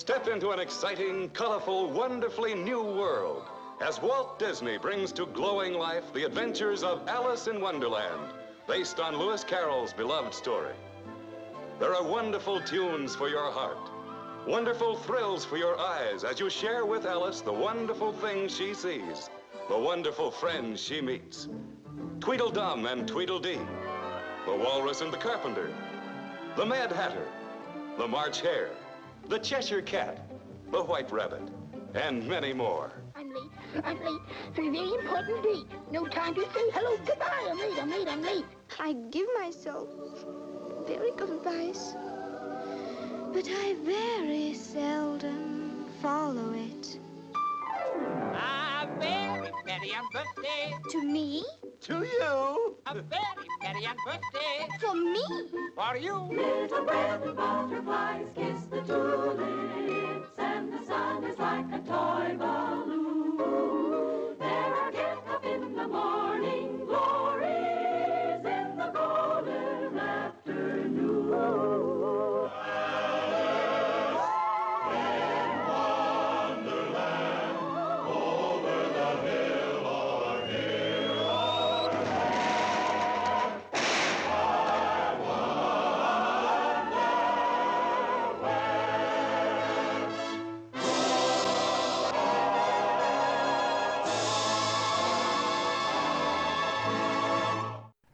Step into an exciting, colorful, wonderfully new world as Walt Disney brings to glowing life the adventures of Alice in Wonderland, based on Lewis Carroll's beloved story. There are wonderful tunes for your heart, wonderful thrills for your eyes as you share with Alice the wonderful things she sees, the wonderful friends she meets. Tweedledum and Tweedledee, the Walrus and the Carpenter, the Mad Hatter, the March Hare, the Cheshire Cat, the White Rabbit, and many more. I'm late. I'm late for a very important date. No time to say hello, goodbye. I'm late. I'm late. I'm late. I give myself very good advice, but I very seldom follow it. A very merry and birthday To me? To you! A very merry and birthday For me? for you. Little red butterflies kiss the tulips, and the sun is like a toy balloon.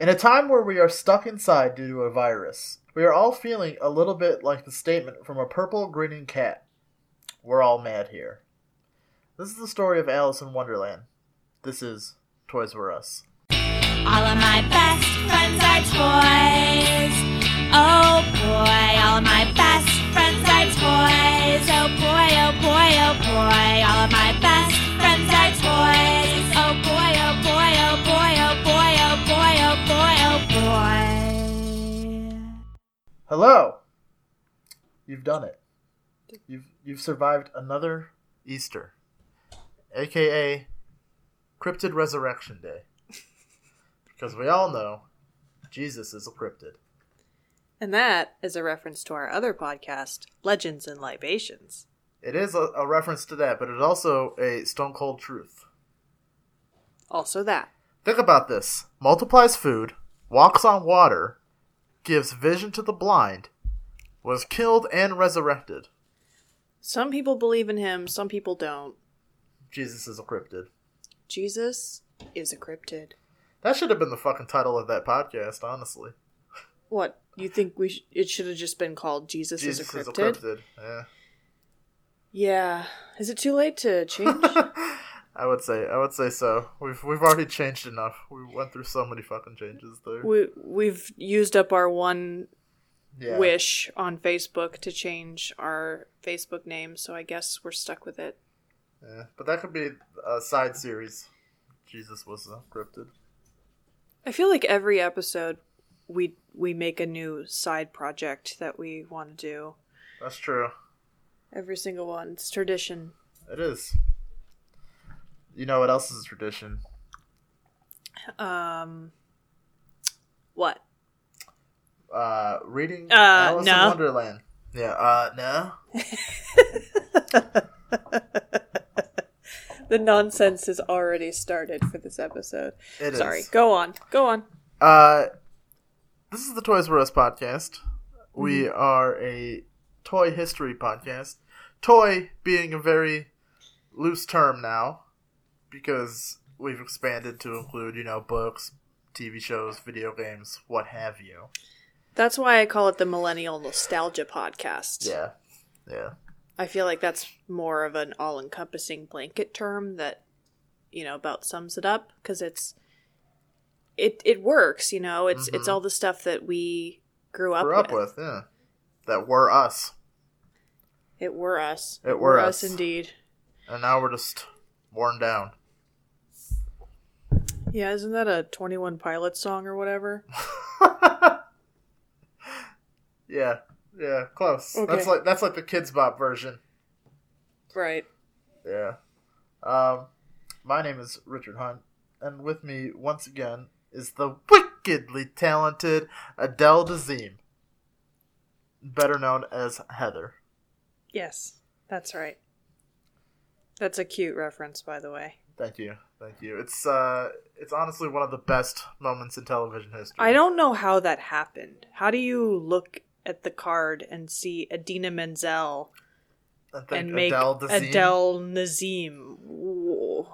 In a time where we are stuck inside due to a virus, we are all feeling a little bit like the statement from a purple grinning cat. We're all mad here. This is the story of Alice in Wonderland. This is Toys R Us. All of my best friends are toys. Oh boy, all of my best friends are toys. Oh boy, oh boy, oh boy, Hello. You've done it. You've you've survived another Easter, aka Cryptid Resurrection Day. because we all know Jesus is a cryptid. And that is a reference to our other podcast, Legends and Libations. It is a, a reference to that, but it's also a stone cold truth. Also, that. Think about this: multiplies food, walks on water, gives vision to the blind, was killed and resurrected. Some people believe in him, some people don't. Jesus is a cryptid. Jesus is a cryptid. That should have been the fucking title of that podcast, honestly. What? You think we sh- it should have just been called Jesus, Jesus is a is a cryptid? cryptid. Yeah. Yeah. Is it too late to change? I would say I would say so. We've we've already changed enough. We went through so many fucking changes there. we we've used up our one yeah. wish on Facebook to change our Facebook name, so I guess we're stuck with it. Yeah. But that could be a side series. Jesus was a cryptid. I feel like every episode we we make a new side project that we want to do. That's true. Every single one. It's tradition. It is. You know what else is a tradition? Um what? Uh, reading Uh, Alice no. in Wonderland. Yeah. Uh, no. The nonsense has already started for this episode. It is. Sorry. Go on. Go on. Uh, this is the Toys R Us podcast. We Mm-hmm. are a toy history podcast. Toy being a very loose term now because we've expanded to include, you know, books, TV shows, video games, what have you. That's why I call it the Millennial Nostalgia Podcast. Yeah. Yeah. I feel like that's more of an all encompassing blanket term that, you know, about sums it up because it's. It, it works, you know. It's it's Mhm. all the stuff that we grew up, Grew up with, yeah. That were us. It were us. It were us. indeed. And now we're just worn down. Yeah, isn't that a Twenty One Pilots song or whatever? yeah. Yeah, close. Okay. That's like that's like the kids bop version. Right. Yeah. Um, my name is Richard Hunt, and with me once again is the wickedly talented Adele Dazeem, better known as Heather. Yes. That's right. That's a cute reference, by the way. Thank you, thank you. It's uh, it's honestly one of the best moments in television history. I don't know how that happened. How do you look at the card and see Idina Menzel and make Adele Dazeem- Adele Nazim? Whoa.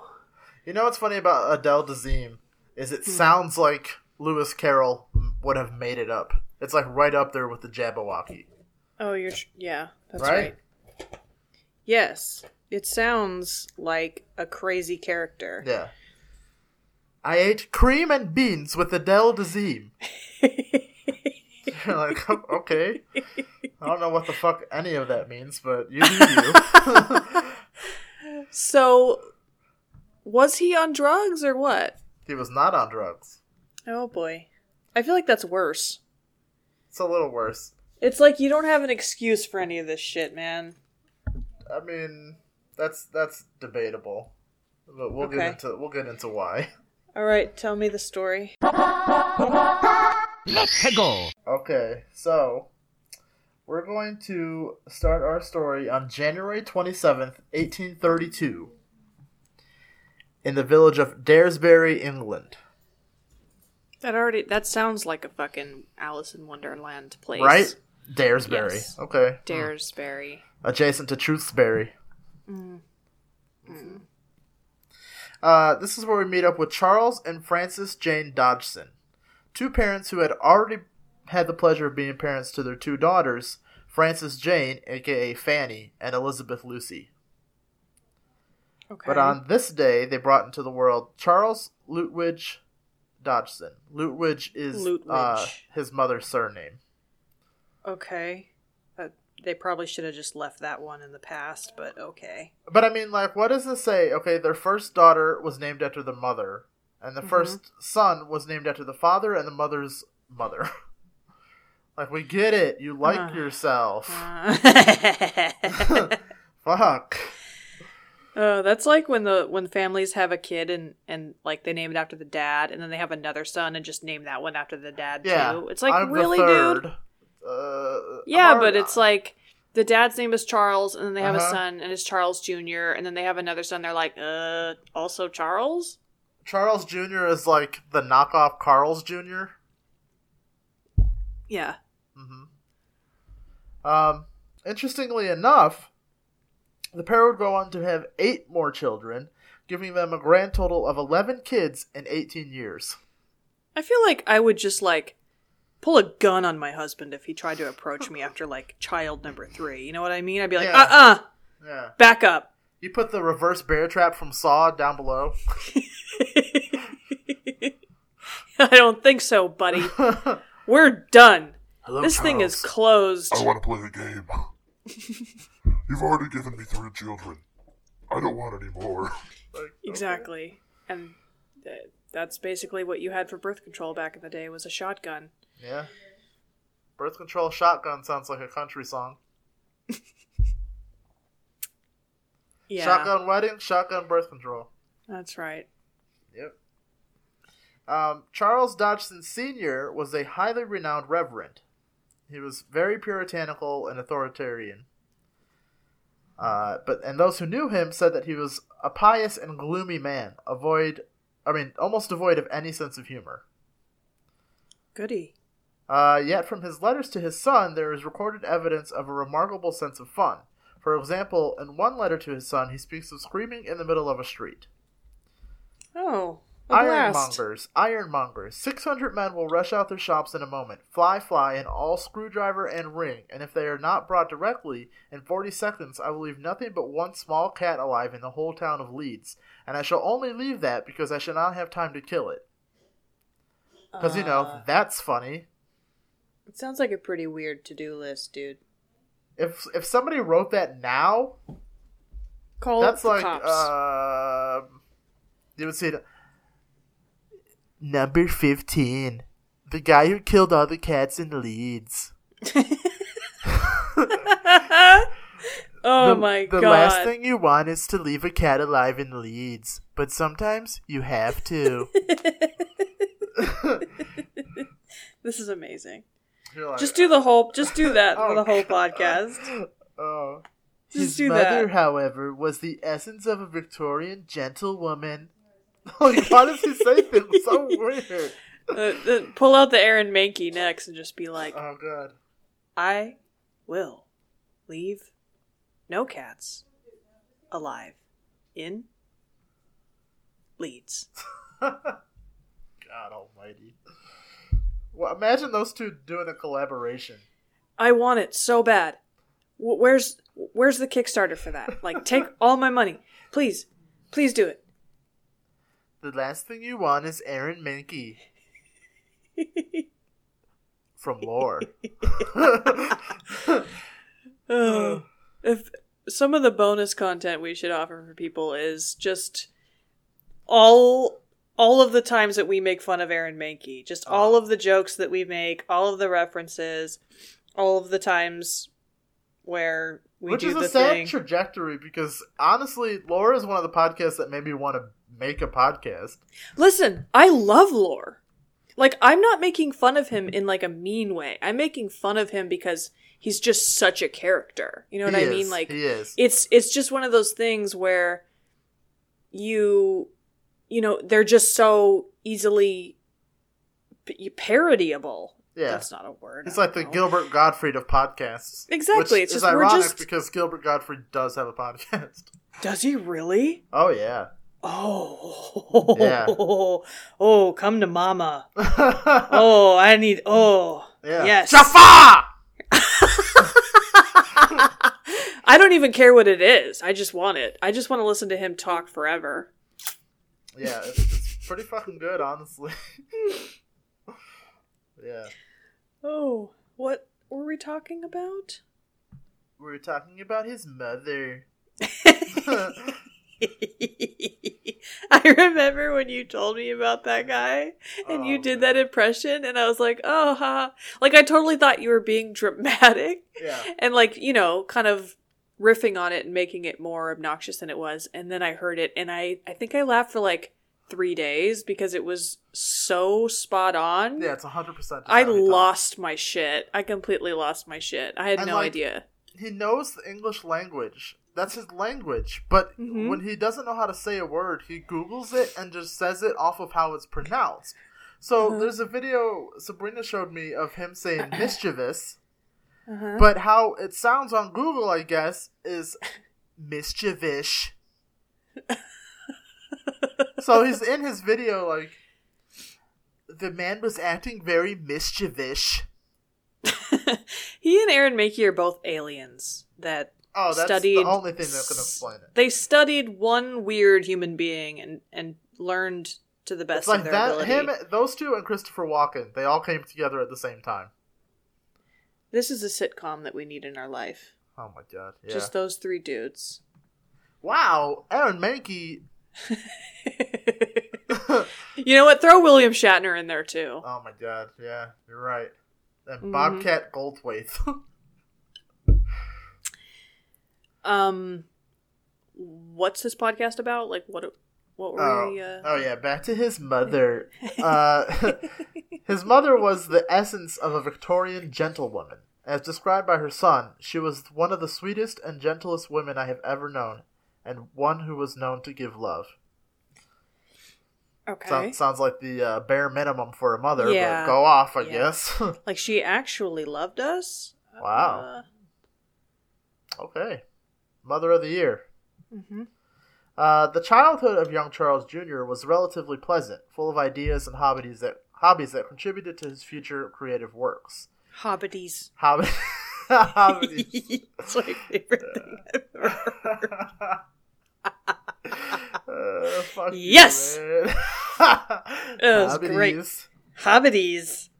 You know what's funny about Adele Nazim is Hmm. it sounds like Lewis Carroll would have made it up. It's like right up there with the Jabberwocky. Oh, you're yeah, that's Right? right. Yes, it sounds like a crazy character. Yeah. I ate cream and beans with Adele Dazeem. You're like, "Oh, okay. I don't know what the fuck any of that means, but you do you. so, was he on drugs or what? he was not on drugs. Oh boy, I feel like that's worse. It's a little worse. It's like you don't have an excuse for any of this shit, man. I mean, that's that's debatable. But we'll Okay. get into we'll get into why. All right, tell me the story. Let's go. Okay, so we're going to start our story on January 27th, 1832, in the village of Daresbury, England. That already that sounds like a fucking Alice in Wonderland place, Right? Daresbury. Yes. Okay. Hmm. Daresbury. Adjacent to Truthsbury. Uh, this is where we meet up with Charles and Frances Jane Dodgson, two parents who had already had the pleasure of being parents to their two daughters, Frances Jane, aka Fanny, and Elizabeth Lucy. Okay. But on this day, they brought into the world Charles Lutwidge Dodgson. Lutwidge is Lutwidge. Uh, his mother's surname. okay, they probably should have just left that one in the past, but okay. But I mean, like, what does this say? Okay, their first daughter was named after the mother, and the first son was named after the father and the mother's mother. like, we get it. You like Uh. yourself. Uh, Fuck. Oh, that's like when the when families have a kid and and like they name it after the dad, and then they have another son and just name that one after the dad Yeah. too. It's like I'm really, dude. Uh, Yeah, but it's like the dad's name is Charles, and then they have Uh-huh. a son, and it's Charles Jr., and then they have another son. They're like, uh, also Charles. Charles Jr. is like the knockoff Carl's Jr. Yeah. Mm-hmm. Um, interestingly enough, the pair would go on to have eight more children, giving them a grand total of 11 kids in 18 years. I feel like I would just like pull a gun on my husband if he tried to approach me after like child number three. You know what I mean? I'd be like, Yeah. uh uh Yeah. back up. You put the reverse bear trap from Saw down below. I don't think so, buddy. We're done. Hello, this thing is Charles. closed. I want to play the game. You've already given me three children. I don't want any more. Exactly. And th- that's basically what you had for birth control back in the day was a shotgun. Yeah. Birth control shotgun sounds like a country song. Yeah. Shotgun wedding, shotgun birth control. That's right. Yep. Um, Charles Dodgson Sr. was a highly renowned reverend. He was very puritanical and authoritarian. Uh, but and those who knew him said that he was a pious and gloomy man, avoid, I mean, almost devoid of any sense of humor. Goody. Uh, yet from his letters to his son, there is recorded evidence of a remarkable sense of fun. For example, in one letter to his son, he speaks of screaming in the middle of a street. Oh. Ironmongers, ironmongers. Six hundred men will rush out their shops in a moment. Fly, fly, and all screwdriver and ring. And if they are not brought directly, in forty seconds I will leave nothing but one small cat alive in the whole town of Leeds. And I shall only leave that because I shall not have time to kill it. Because you know Uh. that's funny. It sounds like a pretty weird to do list, dude. If if somebody wrote that now, Call that's like uh, you would say. Number fifteen, the guy who killed all the cats in Leeds. oh the, my the god. The last thing you want is to leave a cat alive in Leeds, but sometimes you have to. This is amazing. Like, Just do the whole just do that for Oh, the whole God. podcast. Oh, Just His do mother, that. however, was the essence of a Victorian gentlewoman. like, why does he say things so weird? Uh, uh, pull out the Aaron Mahnke next and just be like, Oh god. I will leave no cats alive in Leeds. God Almighty. Well, imagine those two doing a collaboration. I want it so bad. Wh- Where's where's the Kickstarter for that? Like, take all my money, please, please do it. The last thing you want is Aaron Mahnke. From lore. Oh, if some of the bonus content we should offer for people is just all all of the times that we make fun of Aaron Mahnke, just oh. all of the jokes that we make, all of the references, all of the times where we Which do is the a sad thing. trajectory because honestly, Lore is one of the podcasts that made me want to make a podcast. Listen, I love Lore. Like I'm not making fun of him in like a mean way. I'm making fun of him because he's just such a character. You know what He I is, mean? Like he is. it's it's just one of those things where you you know, they're just so easily parodyable. Yeah. That's not a word. It's like don't the know. Gilbert Gottfried of podcasts. Exactly, Which it's is just- ironic just- because Gilbert Gottfried does have a podcast. Does he really? Oh yeah. Oh. Yeah. Oh, come to mama. Oh, I need oh. Yeah. Yes. Jafar! I don't even care what it is. I just want it. I just want to listen to him talk forever. Yeah, it's, it's pretty fucking good, honestly. yeah. Oh, what were we talking about? We were talking about his mother. I remember when you told me about that guy and you Oh, did that impression and I was like, "Oh, ha." Like I totally thought you were being dramatic Yeah. and like, you know, kind of riffing on it and making it more obnoxious than it was. And then I heard it and I I think I laughed for like 3 days because it was so spot on. Yeah, it's 100% I lost my shit. I completely lost my shit. I had And, no like, idea. He knows the English language. That's his language. But Mhm. when he doesn't know how to say a word, he Googles it and just says it off of how it's pronounced. So Uh-huh. there's a video Sabrina showed me of him saying mischievous, Uh-huh. but how it sounds on Google, I guess, is mischievish. so he's in his video like the man was acting very mischievish. he and Aaron Mahnke are both aliens that Oh, that's studied the only thing that can explain it. They studied one weird human being and and learned to the best It's like of their that ability. him those two and Christopher Walken, they all came together at the same time. This is a sitcom that we need in our life. Oh my god. Yeah. Just those three dudes. wow, Aaron Mahnke. You know what? Throw William Shatner in there too. Oh my god. Yeah, you're right. And Mhm. Bobcat Goldthwait. Um, what's this podcast about? Like what? What were oh. we? Uh... oh yeah, back to his mother. uh, his mother was the essence of a Victorian gentlewoman. As described by her son, she was one of the sweetest and gentlest women I have ever known, and one who was known to give love. Okay. Sounds, sounds like the uh, bare minimum for a mother, Yeah. but go off, I Yeah. guess. Like she actually loved us. wow. Uh, Okay. Mother of the Year. mhm. Uh, the childhood of young Charles Jr. was relatively pleasant, full of ideas and hobbies that hobbies that contributed to his future creative works. Hobbities. Hobby, hobbies. it's my favorite thing I've ever heard. Uh, you, Yes! It was great. Hobbities. Hobbities.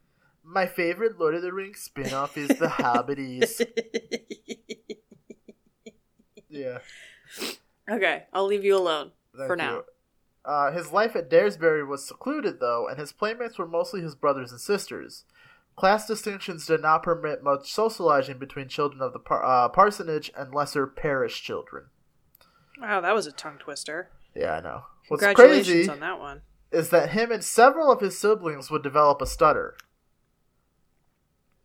My favorite Lord of the Rings spin-off is the Hobbities. Yeah. Okay, I'll leave you alone Thank for you. now. Uh, his life at Daresbury was secluded, though, and his playmates were mostly his brothers and sisters. Class distinctions did not permit much socializing between children of the par- uh, parsonage and lesser parish children. Wow, that was a tongue twister. Yeah, I know. What's Congratulations crazy on that one. is that him and several of his siblings would develop a stutter.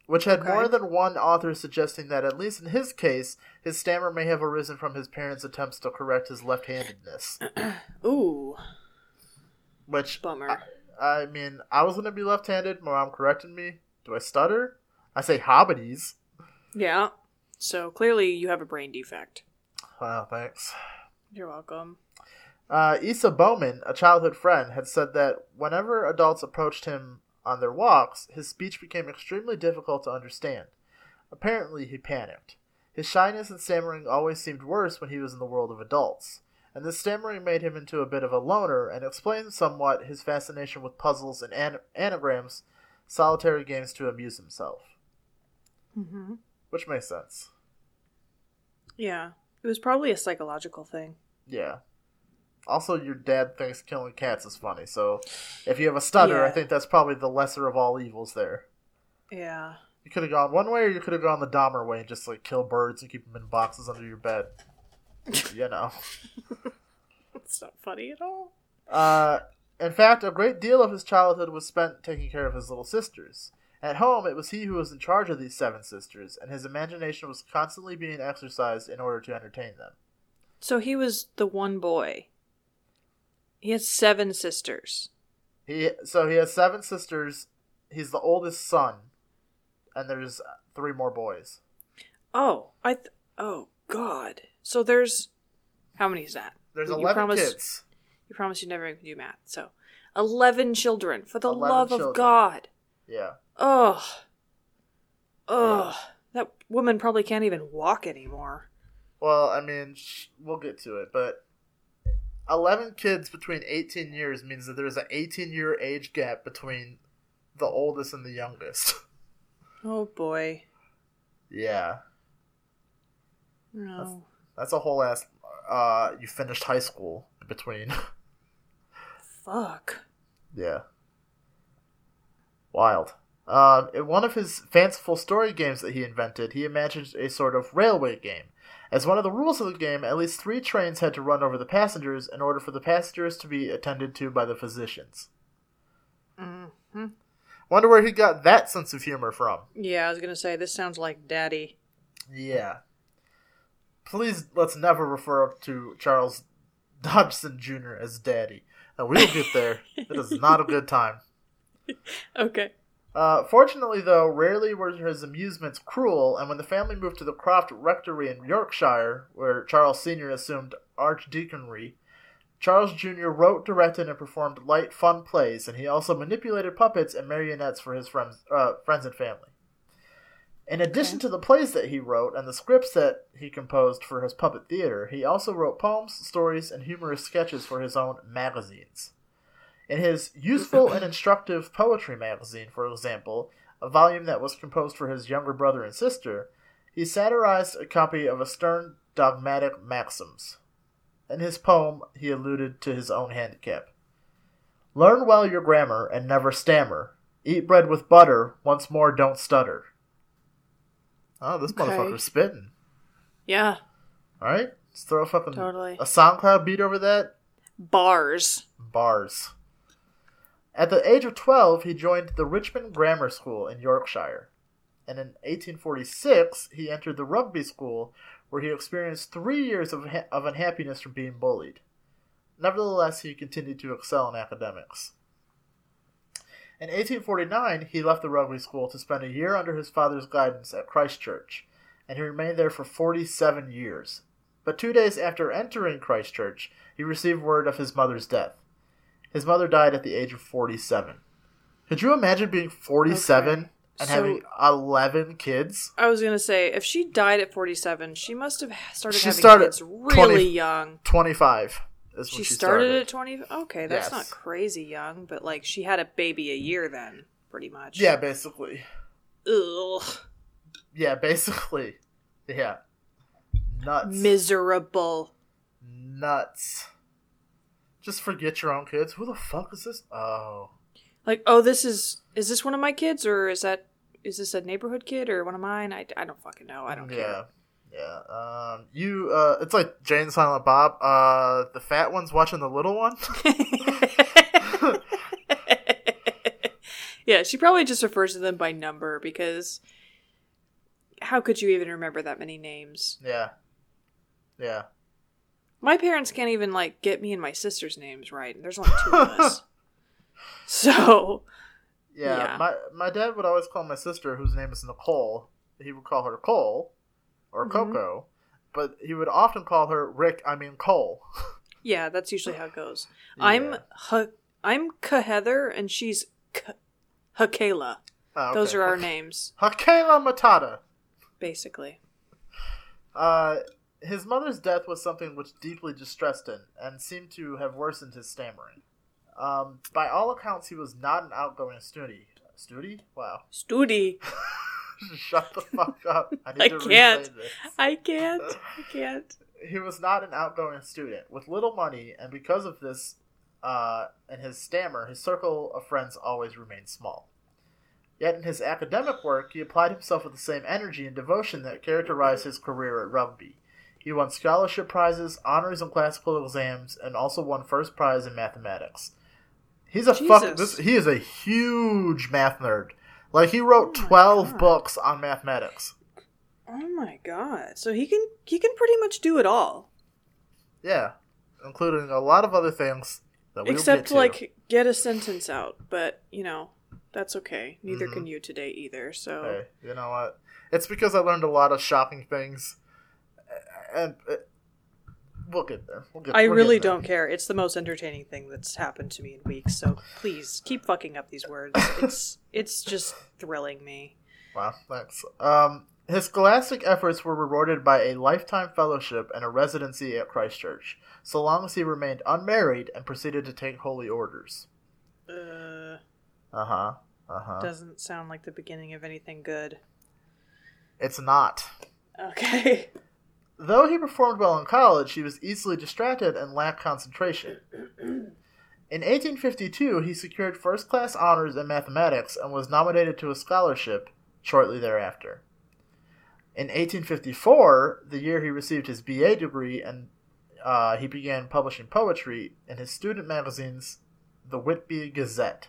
Which had Okay. more than one author suggesting that, at least in his case, his stammer may have arisen from his parents' attempts to correct his left handedness. Ooh, Which, bummer. I mean, I was going to be left handed. My mom corrected me. Do I stutter? I say hobbities. yeah. So clearly you have a brain defect. Wow, thanks. You're welcome. Uh, Isa Bowman, a childhood friend, had said that whenever adults approached him on their walks, his speech became extremely difficult to understand. Apparently, he panicked. His shyness and stammering always seemed worse when he was in the world of adults, and this stammering made him into a bit of a loner and explained somewhat his fascination with puzzles and an- anagrams, solitary games to amuse himself. Mm-hmm. Which makes sense. Yeah, it was probably a psychological thing. Yeah. Also, your dad thinks killing cats is funny, so if you have a stutter, I think that's probably the lesser of all evils there. Yeah. You could have gone one way, or you could have gone the Dahmer way and just like kill birds and keep them in boxes under your bed. you know. It's not funny at all. Uh, in fact, a great deal of his childhood was spent taking care of his little sisters. At home, it was he who was in charge of these seven sisters, and his imagination was constantly being exercised in order to entertain them. So he was the one boy. He has seven sisters. He so he has seven sisters. He's the oldest son, and there's three more boys. Oh, I. Th- oh God. So there's how many is that? There's You eleven promised- kids. You promised you'd never even do math. So eleven children. For the love children. of God. Yeah. Ugh. Ugh. That woman probably can't even walk anymore. Well, I mean, sh- we'll get to it, but eleven kids between eighteen years means that there's an eighteen year age gap between the oldest and the youngest. Oh boy. yeah, No. that's a whole ass. Uh, you finished high school between. Fuck. Yeah. Wild. Um, in one of his fanciful story games that he invented, he imagined a sort of railway game. As one of the rules of the game, at least three trains had to run over the passengers in order for the passengers to be attended to by the physicians. hmm Wonder where he got that sense of humor from. Yeah, I was gonna say this sounds like Daddy. Yeah. Please let's never refer to Charles Dodgson Jr. as Daddy. And we'll get there. it is not a good time. Okay. Uh, fortunately, though, rarely were his amusements cruel, and when the family moved to the Croft Rectory in Yorkshire, where Charles Sr. assumed archdeaconry, Charles Jr. wrote, directed, and performed light, fun plays, and he also manipulated puppets and marionettes for his friends, uh, friends and family. In addition to the plays that he wrote and the scripts that he composed for his puppet theater, he also wrote poems, stories, and humorous sketches for his own magazines. In his Useful and Instructive Poetry magazine, for example, a volume that was composed for his younger brother and sister, he satirized a copy of a stern dogmatic maxims. In his poem, he alluded to his own handicap. Learn well your grammar and never stammer. Eat bread with butter, once more don't stutter. Oh, this Okay. motherfucker's spitting. Yeah. Alright? Let's throw a fucking Totally. a SoundCloud beat over that. Bars. Bars. At the age of 12, he joined the Richmond Grammar School in Yorkshire. And in 1846, he entered the rugby school, where he experienced three years of, ha- of unhappiness from being bullied. Nevertheless, he continued to excel in academics. In 1849, he left the rugby school to spend a year under his father's guidance at Christ Church, and he remained there for 47 years. But two days after entering Christ Church, he received word of his mother's death. His mother died at the age of 47. Could you imagine being 47 and So- having 11 kids? I was gonna say if she died at forty seven, she must have started She having started kids really 20 young. 25 is when She she, started at twenty. Okay, that's Yes. not crazy young, but like she had a baby a year then, pretty much. Yeah, basically. Ugh. Yeah, basically. Yeah. Nuts. Miserable. Nuts. Just forget your own kids. Who the fuck is this? Oh. Like, oh, this is is this one of my kids or is that is this a neighborhood kid or one of mine? I, I don't fucking know. I don't care. Yeah. Yeah. Um you uh it's like Jay and Silent Bob. Uh the fat one's watching the little one. Yeah, she probably just refers to them by number because how could you even remember that many names? Yeah. Yeah. My parents can't even like get me and my sister's names right. and There's only two of us. So, Yeah, Yeah. my my dad would always call my sister, whose name is Nicole. He would call her Cole or Mhm. Coco, but he would often call her Rick. I mean Cole. yeah, that's usually how it goes. I'm Yeah. H- I'm Heather and she's K- Hakela. Oh, Those are our names, Hakela Matata. basically. Uh, his mother's death was something which deeply distressed him and seemed to have worsened his stammering. Um, by all accounts, he was not an outgoing student. Studi? Wow. Studi. Shut the fuck up. I need I to can't. this. I can't. I can't. he was not an outgoing student with little money, and because of this uh, and his stammer, his circle of friends always remained small. Yet in his academic work, he applied himself with the same energy and devotion that characterized his career at Rugby. He won scholarship prizes, honors in classical exams, and also won first prize in mathematics. He's a Jesus. this. He is a huge math nerd. Like he wrote Oh twelve God. books on mathematics. Oh my god. So he can he can pretty much do it all. Yeah, including a lot of other things that Except get to. like get a sentence out, but you know, that's okay. Neither Mhm. can you today either. So Hey, you know what? It's because I learned a lot of shocking things, and uh, we'll get there. We'll get. I really don't care. It's the most entertaining thing that's happened to me in weeks. So please keep fucking up these words. It's it's just thrilling me. Wow, thanks. Um, his scholastic efforts were rewarded by a lifetime fellowship and a residency at Christ Church, so long as he remained unmarried and proceeded to take holy orders. Uh, Uh huh. Uh huh. doesn't sound like the beginning of anything good. It's not. Okay. Though he performed well in college, he was easily distracted and lacked concentration. In 1852, he secured first class honors in mathematics and was nominated to a scholarship shortly thereafter. In 1854, the year he received his BA degree, and uh, he began publishing poetry in his student magazines, the Whitby Gazette.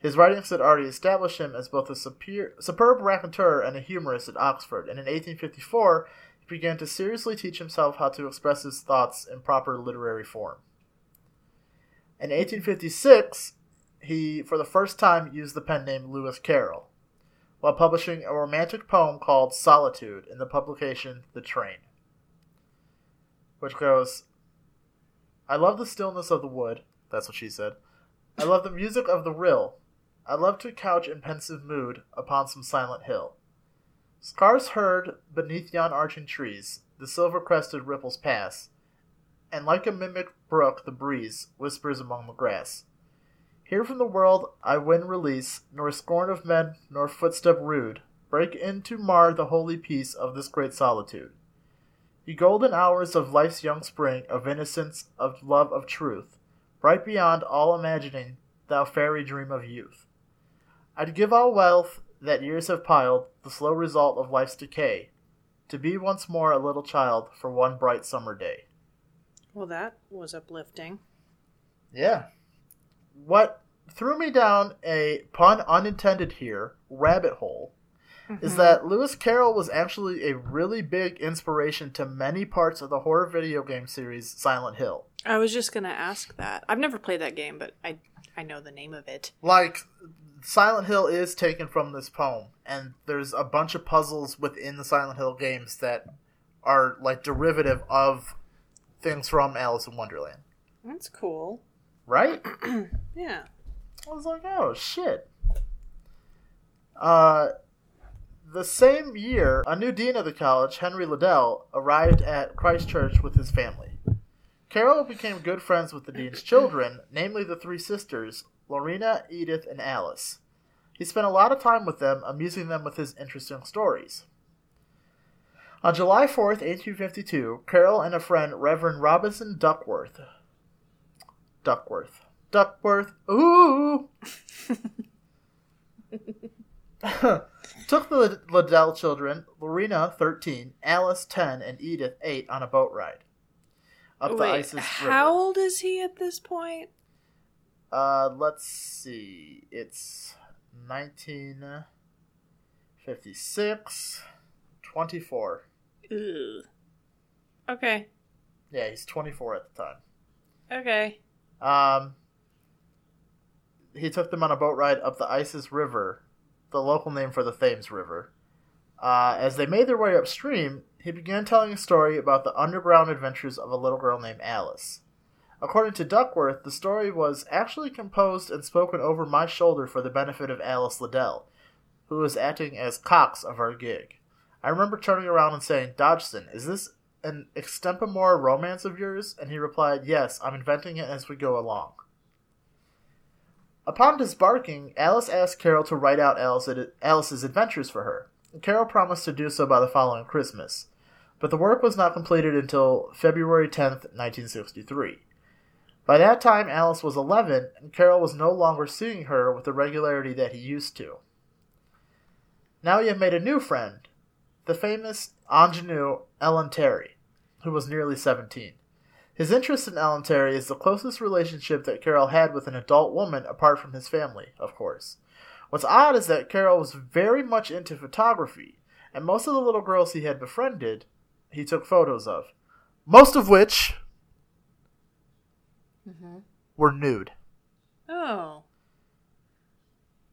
His writings had already established him as both a super- superb raconteur and a humorist at Oxford, and in 1854, he began to seriously teach himself how to express his thoughts in proper literary form. In 1856, he, for the first time, used the pen name Lewis Carroll, while publishing a romantic poem called Solitude in the publication The Train, which goes, I love the stillness of the wood, that's what she said. I love the music of the rill. I love to couch in pensive mood upon some silent hill. Scarce heard beneath yon arching trees, the silver crested ripples pass, and like a mimic brook the breeze whispers among the grass. Here from the world I win release, nor scorn of men, nor footstep rude, break in to mar the holy peace of this great solitude. Ye golden hours of life's young spring, of innocence, of love, of truth, bright beyond all imagining, thou fairy dream of youth. I'd give all wealth that years have piled, the slow result of life's decay, to be once more a little child for one bright summer day. Well, that was uplifting. Yeah. What threw me down a pun unintended here rabbit hole is that Lewis Carroll was actually a really big inspiration to many parts of the horror video game series Silent Hill. I was just gonna ask that. I've never played that game, but I I know the name of it. Like Silent Hill is taken from this poem and there's a bunch of puzzles within the Silent Hill games that are like derivative of things from Alice in Wonderland. That's cool. Right? Yeah. I was like, oh shit. Uh, the same year, a new dean of the college, Henry Liddell, arrived at Christ Church with his family. Carroll became good friends with the dean's children, namely the three sisters, Lorina, Edith, and Alice. He spent a lot of time with them, amusing them with his interesting stories. On July 4th, 1852, Carroll and a friend, Reverend Robinson Duckworth, Duckworth, Duckworth, ooh, took the Liddell children, Lorina, 13, Alice, 10, and Edith, 8, on a boat ride. Up the Isis River. how old is he at this point? Uh, let's see. It's 1956. 24. Ugh. Okay. Yeah, he's 24 at the time. Okay. Um, he took them on a boat ride up the Isis River, the local name for the Thames River. Uh, as they made their way upstream, he began telling a story about the underground adventures of a little girl named Alice. According to Duckworth, the story was actually composed and spoken over my shoulder for the benefit of Alice Liddell, who was acting as Cox of our gig. I remember turning around and saying, Dodgson, is this an extempore romance of yours? And he replied, Yes, I'm inventing it as we go along. Upon disembarking, Alice asked Carroll to write out Alice, Alice's adventures for her. Carroll promised to do so by the following Christmas, but the work was not completed until February 10th, 1963. By that time, Alice was 11, and Carroll was no longer seeing her with the regularity that he used to. Now he had made a new friend, the famous ingenue Ellen Terry, who was nearly 17. His interest in Ellen Terry is the closest relationship that Carroll had with an adult woman apart from his family, of course. What's odd is that Carroll was very much into photography, and most of the little girls he had befriended, he took photos of. Most of which Mm-hmm. were nude. Oh.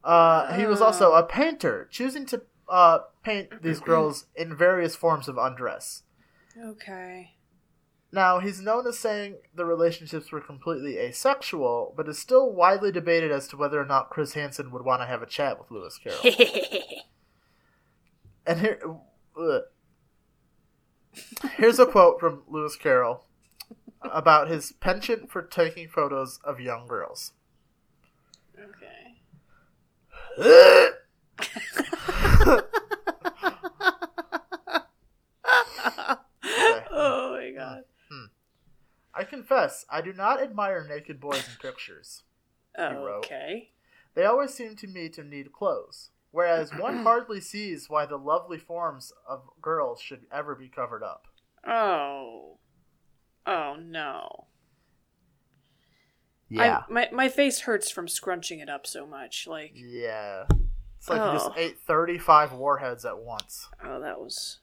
Uh, he was also a painter, choosing to uh, paint these girls in various forms of undress. Okay. Now, he's known as saying the relationships were completely asexual, but is still widely debated as to whether or not Chris Hansen would want to have a chat with Lewis Carroll. and here, ugh. here's a quote from Lewis Carroll about his penchant for taking photos of young girls. Okay. oh my god. I confess, I do not admire naked boys in pictures. Oh, wrote. Okay. They always seem to me to need clothes, whereas one hardly sees why the lovely forms of girls should ever be covered up. Oh. Oh no. Yeah. I, my my face hurts from scrunching it up so much. Like, Yeah. It's like you just Oh. ate 35 warheads at once. oh, that was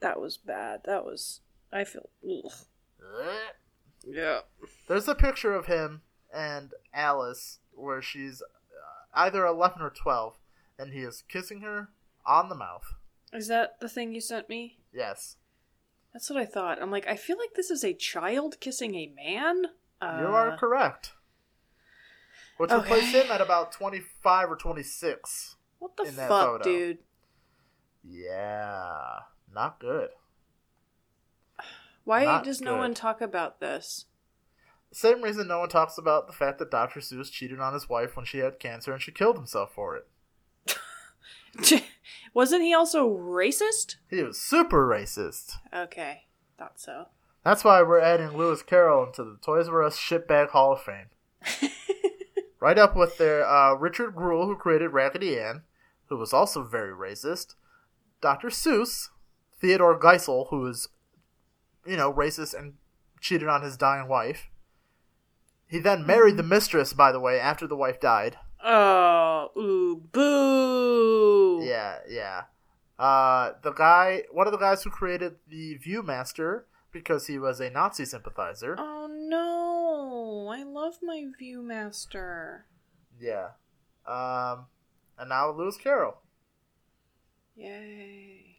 that was bad. That was I feel. Ugh. Yeah. There's a picture of him and Alice where she's uh, either 11 or 12, and he is kissing her on the mouth. Is that the thing you sent me? Yes. That's what I thought. I'm like, I feel like this is a child kissing a man. Uh, you are correct. Which would place okay. him at about 25 or 26. What the in that fuck, photo. dude? Yeah. Not good. Why Not does no good. one talk about this? Same reason no one talks about the fact that Dr. Seuss cheated on his wife when she had cancer and she killed himself for it. Wasn't he also racist? He was super racist. Okay, thought so. That's why we're adding Lewis Carroll into the Toys R Us Shitbag Hall of Fame. right up with their uh, Richard Gruelle, who created Raggedy Ann, who was also very racist. Dr. Seuss, Theodore Geisel, who was, you know, racist and cheated on his dying wife. He then married the mistress, by the way, after the wife died. Oh, ooh, boo! Yeah, yeah. Uh, the guy, one of the guys who created the Viewmaster, because he was a Nazi sympathizer. Oh no! I love my Viewmaster. Yeah. Um, and now Lewis Carroll. Yay!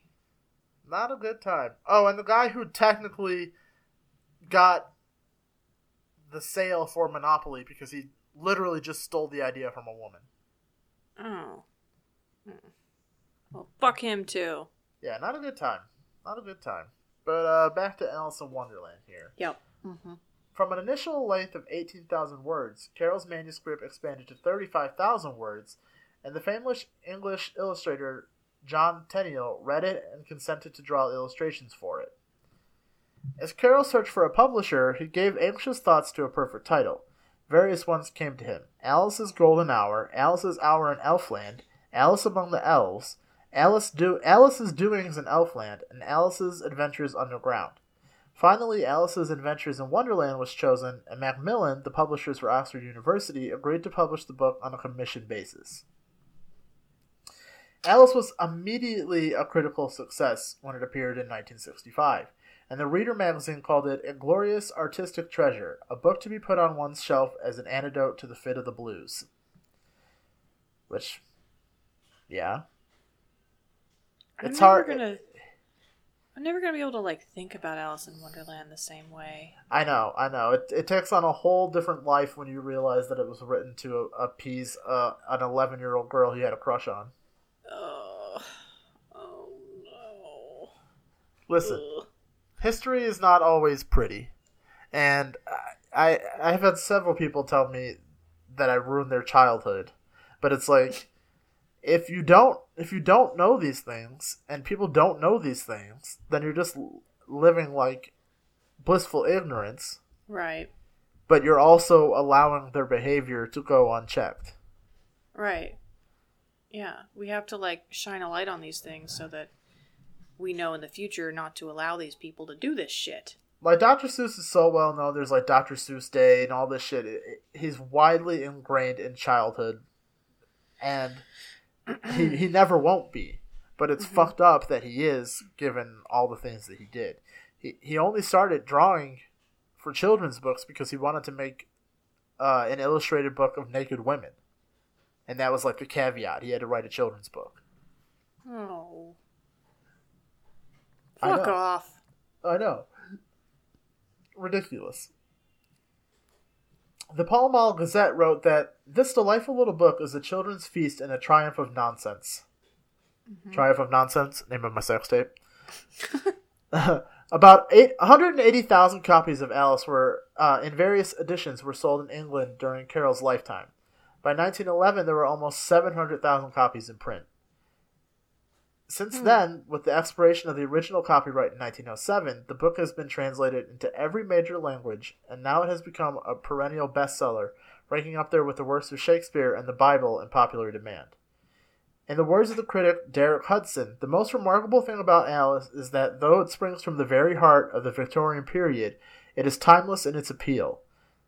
Not a good time. Oh, and the guy who technically got the sale for Monopoly because he literally just stole the idea from a woman. Oh. Hmm. Well, fuck him too. Yeah, not a good time. Not a good time. But uh, back to Alice in Wonderland here. Yep. Mm-hmm. From an initial length of 18,000 words, Carroll's manuscript expanded to 35,000 words, and the famous English illustrator John Tenniel read it and consented to draw illustrations for it. As Carroll searched for a publisher, he gave anxious thoughts to a perfect title. Various ones came to him Alice's Golden Hour, Alice's Hour in Elfland, Alice Among the Elves, Alice Do- Alice's Doings in Elfland, and Alice's Adventures Underground. Finally, Alice's Adventures in Wonderland was chosen, and Macmillan, the publishers for Oxford University, agreed to publish the book on a commission basis. Alice was immediately a critical success when it appeared in 1965, and the Reader magazine called it a glorious artistic treasure, a book to be put on one's shelf as an antidote to the fit of the blues. Which, yeah, I'm It's hard- Gonna, I'm never gonna be able to like think about Alice in Wonderland the same way. I know, I know. It, it takes on a whole different life when you realize that it was written to appease uh, an 11 year old girl he had a crush on. Oh, oh no. Listen, Ugh. history is not always pretty, and I I have had several people tell me that I ruined their childhood, but it's like if you don't if you don't know these things and people don't know these things, then you're just living like blissful ignorance, Right, but you're also allowing their behavior to go unchecked. right. Yeah, we have to like shine a light on these things so that we know in the future not to allow these people to do this shit. like Dr. Seuss is so well known. There's like Dr. Seuss Day and all this shit. It, it- he's widely ingrained in childhood, and he he never won't be. But it's fucked up that he is, given all the things that he did. He he only started drawing for children's books because he wanted to make uh, an illustrated book of naked women, and that was like the caveat. He had to write a children's book. Oh. I Fuck know. off. I know. Ridiculous. The Pall Mall Gazette wrote that this delightful little book is a children's feast and a triumph of nonsense. Triumph of Nonsense, name of my sex tape. About eight, 180,000 copies of Alice were uh, in various editions were sold in England during Carroll's lifetime. By 1911, there were almost 700,000 copies in print. Since hmm. then, with the expiration of the original copyright in 1907, the book has been translated into every major language, and now it has become a perennial bestseller, ranking up there with the works of Shakespeare and the Bible in popular demand. In the words of the critic Derek Hudson, the most remarkable thing about Alice is that though it springs from the very heart of the Victorian period, it is timeless in its appeal.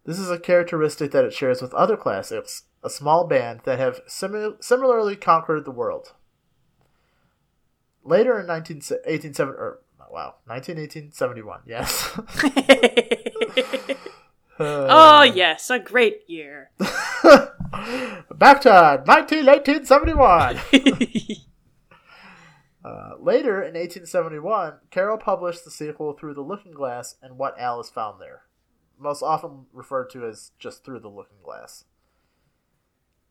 This is a characteristic that it shares with other classics, a small band that have simi- similarly conquered the world. Later in 19, 1870, or, wow, 1971, yes. oh yes, a great year. Back to 1971. Uh, later in 1871, Carroll published the sequel Through the Looking Glass and What Alice Found There, most often referred to as just Through the Looking Glass.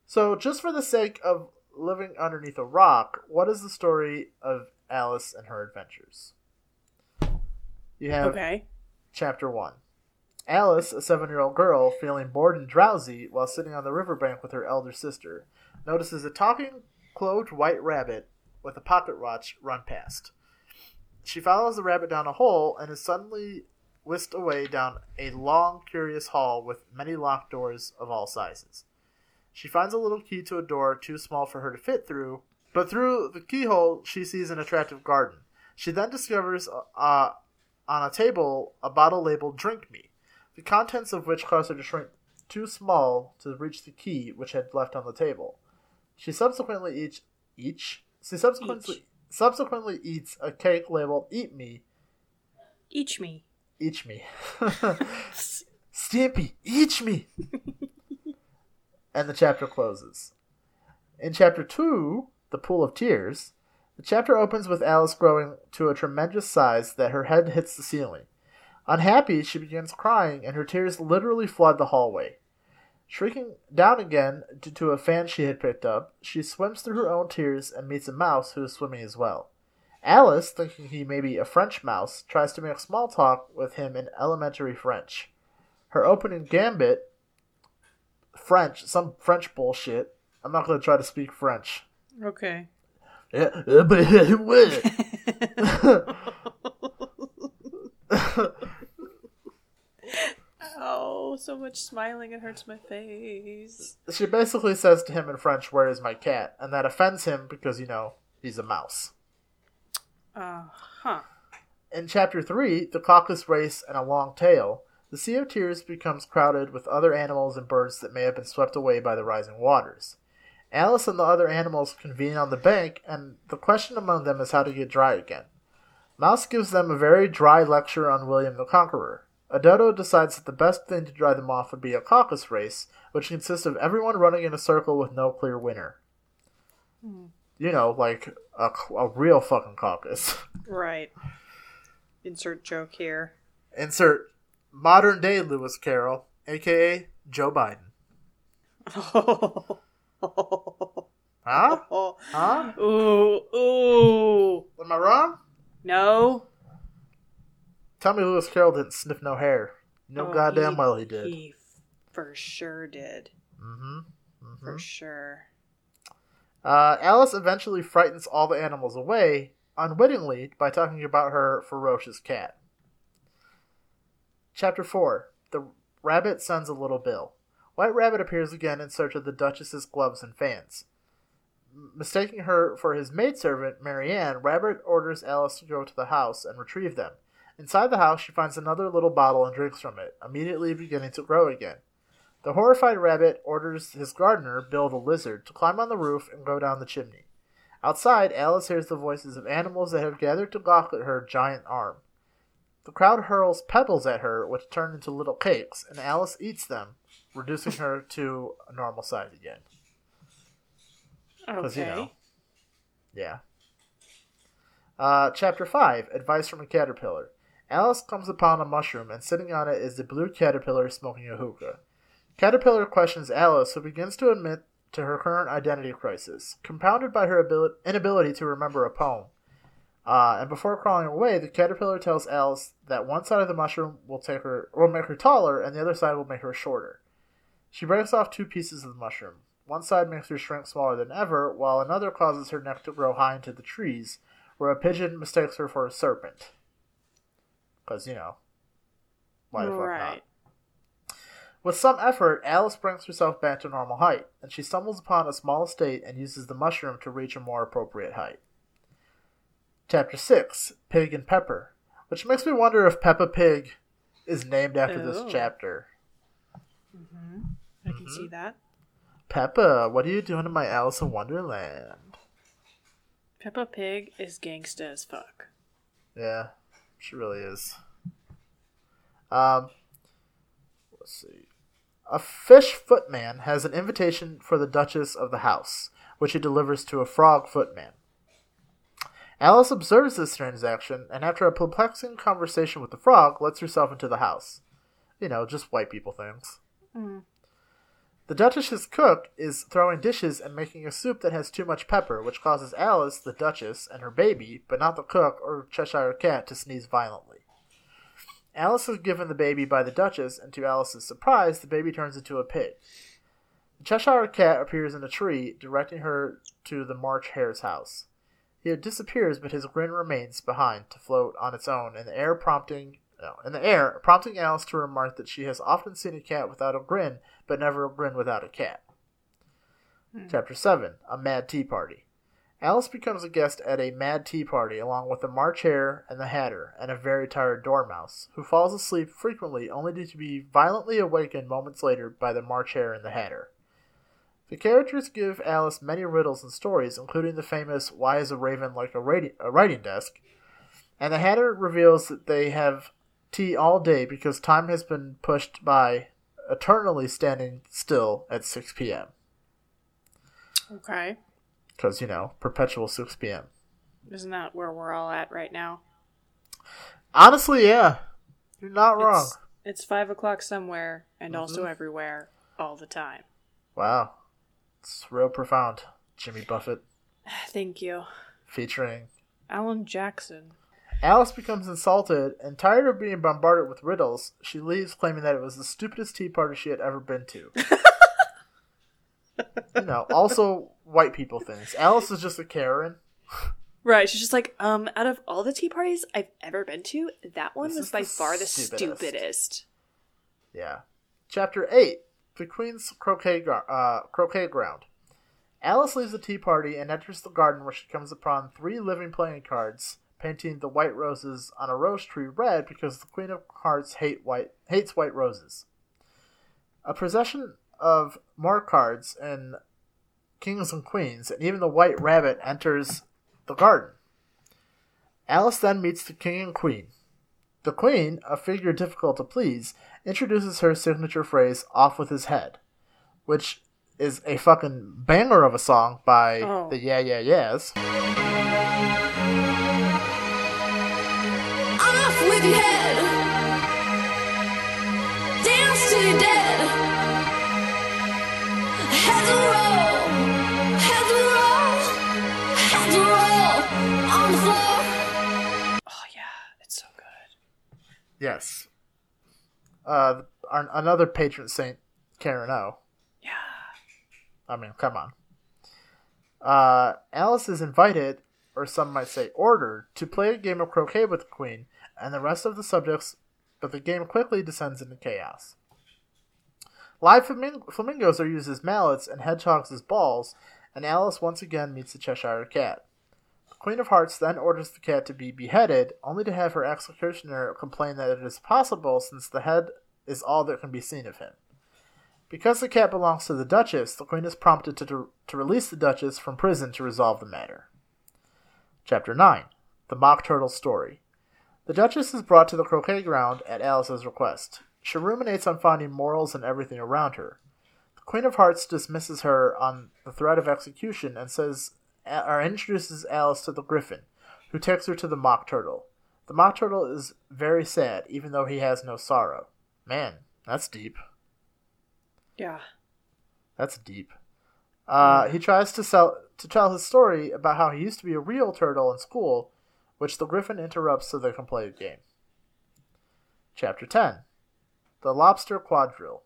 So, just for the sake of living underneath a rock, what is the story of Alice and her adventures? You have okay. Chapter 1. Alice, a seven year old girl, feeling bored and drowsy while sitting on the riverbank with her elder sister, notices a talking, clothed white rabbit with a pocket watch run past. She follows the rabbit down a hole and is suddenly whisked away down a long, curious hall with many locked doors of all sizes. She finds a little key to a door too small for her to fit through, but through the keyhole she sees an attractive garden. She then discovers uh, on a table a bottle labeled Drink Me, the contents of which cause her to shrink too small to reach the key which had left on the table. She subsequently each each she subsequently Each. subsequently eats a cake labeled Eat Me Each me. Each Me. Stampy, each me. and the chapter closes. In chapter 2, The Pool of Tears, the chapter opens with Alice growing to a tremendous size that her head hits the ceiling. Unhappy, she begins crying, and her tears literally flood the hallway. Shrieking down again due to a fan she had picked up, she swims through her own tears and meets a mouse who is swimming as well. Alice, thinking he may be a French mouse, tries to make small talk with him in elementary French. Her opening gambit, French, some French bullshit. I'm not going to try to speak French. Okay. Oh, so much smiling it hurts my face. she basically says to him in French, Where is my cat? And that offends him because, you know, he's a mouse. Uh huh. In chapter 3, The Caucasus Race and a Long Tail, the Sea of Tears becomes crowded with other animals and birds that may have been swept away by the rising waters. Alice and the other animals convene on the bank, and the question among them is how to get dry again. Mouse gives them a very dry lecture on William the Conqueror. A dodo decides that the best thing to dry them off would be a caucus race, which consists of everyone running in a circle with no clear winner. Hmm. You know, like a, a real fucking caucus. Right. Insert joke here. Insert modern day Lewis Carroll, aka Joe Biden. Huh? Huh? Ooh, ooh. Am I wrong? No. Tell me Lewis Carroll didn't sniff no hair. No Oh, goddamn well he did. He for sure did. Mm-hmm. For sure. Uh, Alice eventually frightens all the animals away, unwittingly, by talking about her ferocious cat. Chapter 4 The Rabbit Sends a Little Bill. White Rabbit appears again in search of the Duchess's gloves and fans. Mistaking her for his maidservant, Mary Ann, Rabbit orders Alice to go to the house and retrieve them. Inside the house, she finds another little bottle and drinks from it, immediately beginning to grow again. The horrified rabbit orders his gardener, Bill the lizard, to climb on the roof and go down the chimney. Outside, Alice hears the voices of animals that have gathered to gawk at her giant arm. The crowd hurls pebbles at her, which turn into little cakes, and Alice eats them, reducing her to a normal size again. Okay. you know. Yeah. Uh, chapter 5 Advice from a Caterpillar. Alice comes upon a mushroom, and sitting on it is the blue caterpillar smoking a hookah. Caterpillar questions Alice, who begins to admit to her current identity crisis, compounded by her abil- inability to remember a poem. Uh, and before crawling away, the caterpillar tells Alice that one side of the mushroom will take her will make her taller, and the other side will make her shorter. She breaks off two pieces of the mushroom. One side makes her shrink smaller than ever, while another causes her neck to grow high into the trees, where a pigeon mistakes her for a serpent. Because, you know, why the fuck not? With some effort, Alice brings herself back to normal height, and she stumbles upon a small estate and uses the mushroom to reach a more appropriate height. Chapter 6 Pig and Pepper, which makes me wonder if Peppa Pig is named after this Oh. chapter. I can see that. Peppa, what are you doing in my Alice in Wonderland? Peppa Pig is gangsta as fuck. Yeah, she really is. Um, let's see. A fish footman has an invitation for the Duchess of the House, which he delivers to a frog footman. Alice observes this transaction, and after a perplexing conversation with the frog, lets herself into the house. You know, just white people things. Mm. The Duchess's cook is throwing dishes and making a soup that has too much pepper, which causes Alice, the Duchess, and her baby, but not the cook or Cheshire Cat, to sneeze violently. Alice is given the baby by the Duchess, and to Alice's surprise, the baby turns into a pig. The Cheshire Cat appears in a tree, directing her to the March Hare's house. He disappears, but his grin remains behind to float on its own in the air, prompting no, in the air, prompting Alice to remark that she has often seen a cat without a grin, but never a grin without a cat. Hmm. Chapter 7 A Mad Tea Party. Alice becomes a guest at a mad tea party along with the March Hare and the Hatter and a very tired Dormouse, who falls asleep frequently only to be violently awakened moments later by the March Hare and the Hatter. The characters give Alice many riddles and stories, including the famous Why is a Raven like a, radi- a writing desk? And the Hatter reveals that they have tea all day because time has been pushed by eternally standing still at 6 p.m. Okay. Because, you know, perpetual 6 p.m. Isn't that where we're all at right now? Honestly, yeah. You're not wrong. It's, it's five o'clock somewhere and also Mm-hmm. everywhere all the time. Wow. It's real profound. Jimmy Buffett Thank you. featuring. Alan Jackson. Alice becomes insulted and tired of being bombarded with riddles. She leaves claiming that it was the stupidest tea party she had ever been to. you know, also white people things. Alice is just a Karen. Right, she's just like, um, out of all the tea parties I've ever been to, that one This was by the far the stupidest. stupidest. Yeah. Chapter 8 The Queen's Croquet, uh, croquet Ground. Alice leaves the tea party and enters the garden where she comes upon three living playing cards, painting the white roses on a rose tree red because the Queen of Hearts hate white, hates white roses. A procession of more cards and kings and queens, and even the white rabbit enters the garden. Alice then meets the king and queen. The queen, a figure difficult to please, introduces her signature phrase, off with his head, which is a fucking banger of a song by Oh. the Yeah Yeah Yeahs. Off with your head. Yes. Uh, our, another patron saint, Karen O. Yeah. I mean, come on. Uh, Alice is invited, or some might say ordered, to play a game of croquet with the queen and the rest of the subjects, but the game quickly descends into chaos. Live flamin- flamingos are used as mallets and hedgehogs as balls, and Alice once again meets the Cheshire Cat. Queen of Hearts then orders the cat to be beheaded, only to have her executioner complain that it is possible since the head is all that can be seen of him. Because the cat belongs to the Duchess, the Queen is prompted to, to release the Duchess from prison to resolve the matter. Chapter 9 The Mock Turtle Story. The Duchess is brought to the croquet ground at Alice's request. She ruminates on finding morals in everything around her. The Queen of Hearts dismisses her on the threat of execution and says, or introduces Alice to the Gryphon, who takes her to the Mock Turtle. The Mock Turtle is very sad, even though he has no sorrow. Man, that's deep. Yeah. That's deep. Uh, he tries to sell to tell his story about how he used to be a real turtle in school, which the Gryphon interrupts so they can play a game. Chapter 10 The Lobster Quadrille.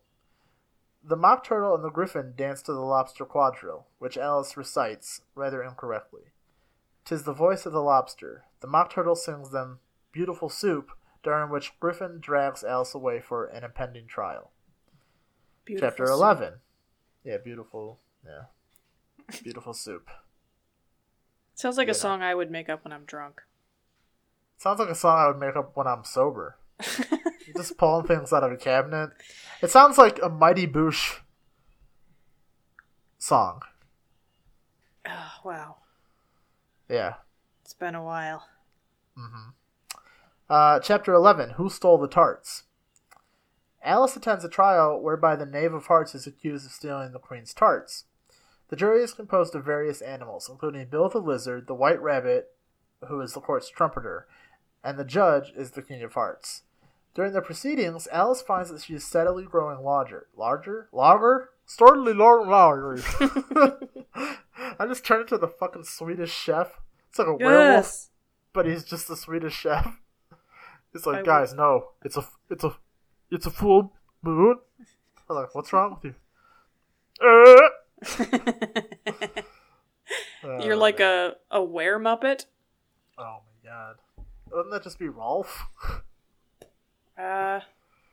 The Mock Turtle and the Gryphon dance to the Lobster Quadrille, which Alice recites, rather incorrectly. Tis the voice of the lobster. The Mock Turtle sings them Beautiful Soup, during which Griffin drags Alice away for an impending trial. Beautiful Chapter soup. 11. Yeah, beautiful. Yeah. Beautiful soup. Sounds like Yeah. a song I would make up when I'm drunk. Sounds like a song I would make up when I'm sober. Just pulling things out of a cabinet. It sounds like a Mighty Boosh song. Oh, wow. Yeah. It's been a while. Uh, chapter 11 Who Stole the Tarts? Alice attends a trial whereby the Knave of Hearts is accused of stealing the Queen's tarts. The jury is composed of various animals, including Bill the Lizard, the White Rabbit, who is the court's trumpeter, and the judge is the King of Hearts. During the proceedings, Alice finds that she is steadily growing larger. Larger? Larger? Steadily larger. I just turned into the fucking Swedish chef. It's like a werewolf but he's just a Swedish chef. He's like, I guys, no, it's a, it's a, it's a full moon. I'm like, what's wrong with you? Uh. You're like a, a were Muppet? Oh my god, wouldn't that just be Rolf? Uh,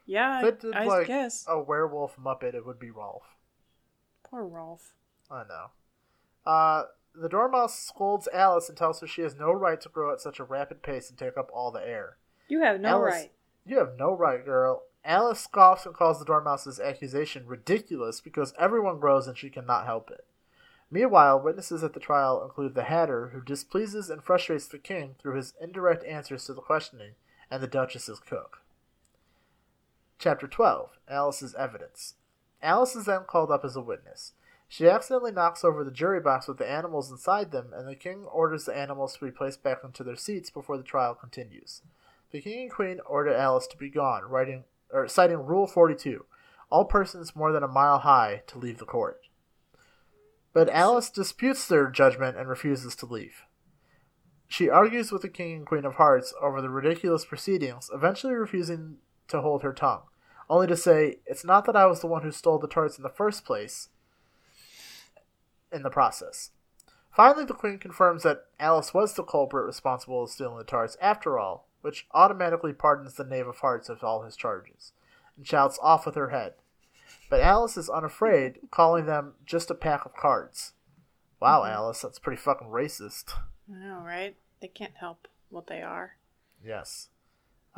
yeah, If it did I, I like guess. a werewolf Muppet, it would be Rolf. Poor Rolf. I know. Uh, the Dormouse scolds Alice and tells her she has no right to grow at such a rapid pace and take up all the air. You have no Alice- right. You have no right, girl. Alice scoffs and calls the Dormouse's accusation ridiculous because everyone grows and she cannot help it. Meanwhile, witnesses at the trial include the Hatter, who displeases and frustrates the king through his indirect answers to the questioning, and the Duchess's cook. Chapter 12 Alice's Evidence. Alice is then called up as a witness. She accidentally knocks over the jury box with the animals inside them, and the king orders the animals to be placed back into their seats before the trial continues. The king and queen order Alice to be gone, writing or citing Rule 42, all persons more than a mile high to leave the court. But Alice disputes their judgment and refuses to leave. She argues with the king and queen of hearts over the ridiculous proceedings, eventually refusing to hold her tongue, only to say, It's not that I was the one who stole the tarts in the first place in the process. Finally, the queen confirms that Alice was the culprit responsible of stealing the tarts after all, which automatically pardons the Knave of Hearts of all his charges, and shouts off with her head. But Alice is unafraid, calling them just a pack of cards. Wow, mm-hmm. Alice, that's pretty fucking racist. I know, right? They can't help what they are. Yes.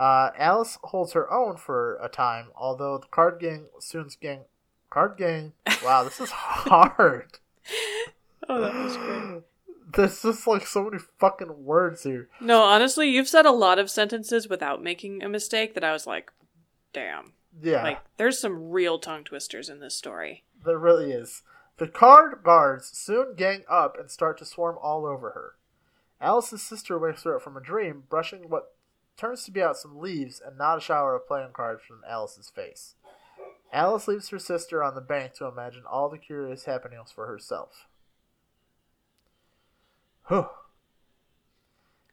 Uh, Alice holds her own for a time, although the card gang soon gang card gang. Wow, this is hard. Oh, that was great. There's just like so many fucking words here. No, honestly, you've said a lot of sentences without making a mistake that I was like, damn. Yeah, Like, there's some real tongue twisters in this story. there really is. The card guards soon gang up and start to swarm all over her. Alice's sister wakes her up from a dream, brushing what turns to be out some leaves and not a shower of playing cards from Alice's face. Alice leaves her sister on the bank to imagine all the curious happenings for herself. Whew. As,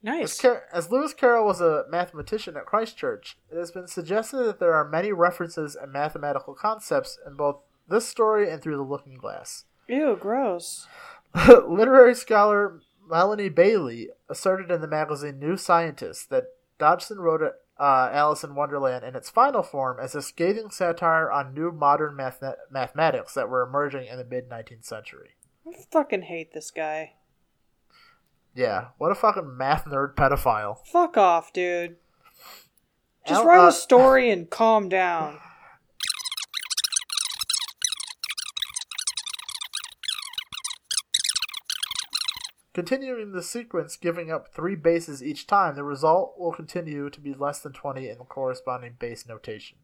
Nice. Car- as Lewis Carroll was a mathematician at Christ Church, it has been suggested that there are many references and mathematical concepts in both this story and Through the Looking Glass. Ew, gross. Literary scholar Melanie Bayley asserted in the magazine New Scientist that Dodgson wrote uh, Alice in Wonderland in its final form as a scathing satire on new modern math- mathematics that were emerging in the mid 19th century. I fucking hate this guy. Yeah, what a fucking math nerd pedophile. Fuck off, dude. Just Al- write uh, a story and calm down. Continuing the sequence, giving up three bases each time, the result will continue to be less than 20 in the corresponding base notation.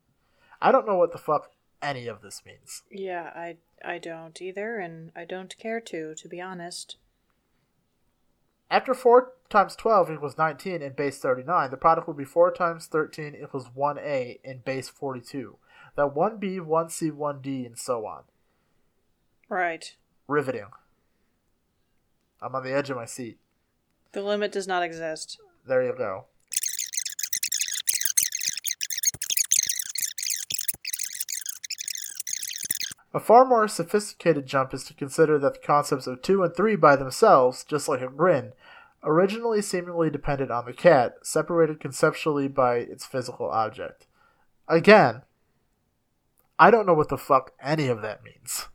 I don't know what the fuck any of this means. Yeah, I I don't either, and I don't care to, to be honest. After 4 times 12 equals 19 in base 39, the product will be 4 times 13 equals 1a in base 42. Then 1b, 1c, 1d, and so on. Right. Riveting. I'm on the edge of my seat. The limit does not exist. There you go. A far more sophisticated jump is to consider that the concepts of 2 and 3 by themselves, just like a grin, originally seemingly depended on the cat, separated conceptually by its physical object. Again, I don't know what the fuck any of that means.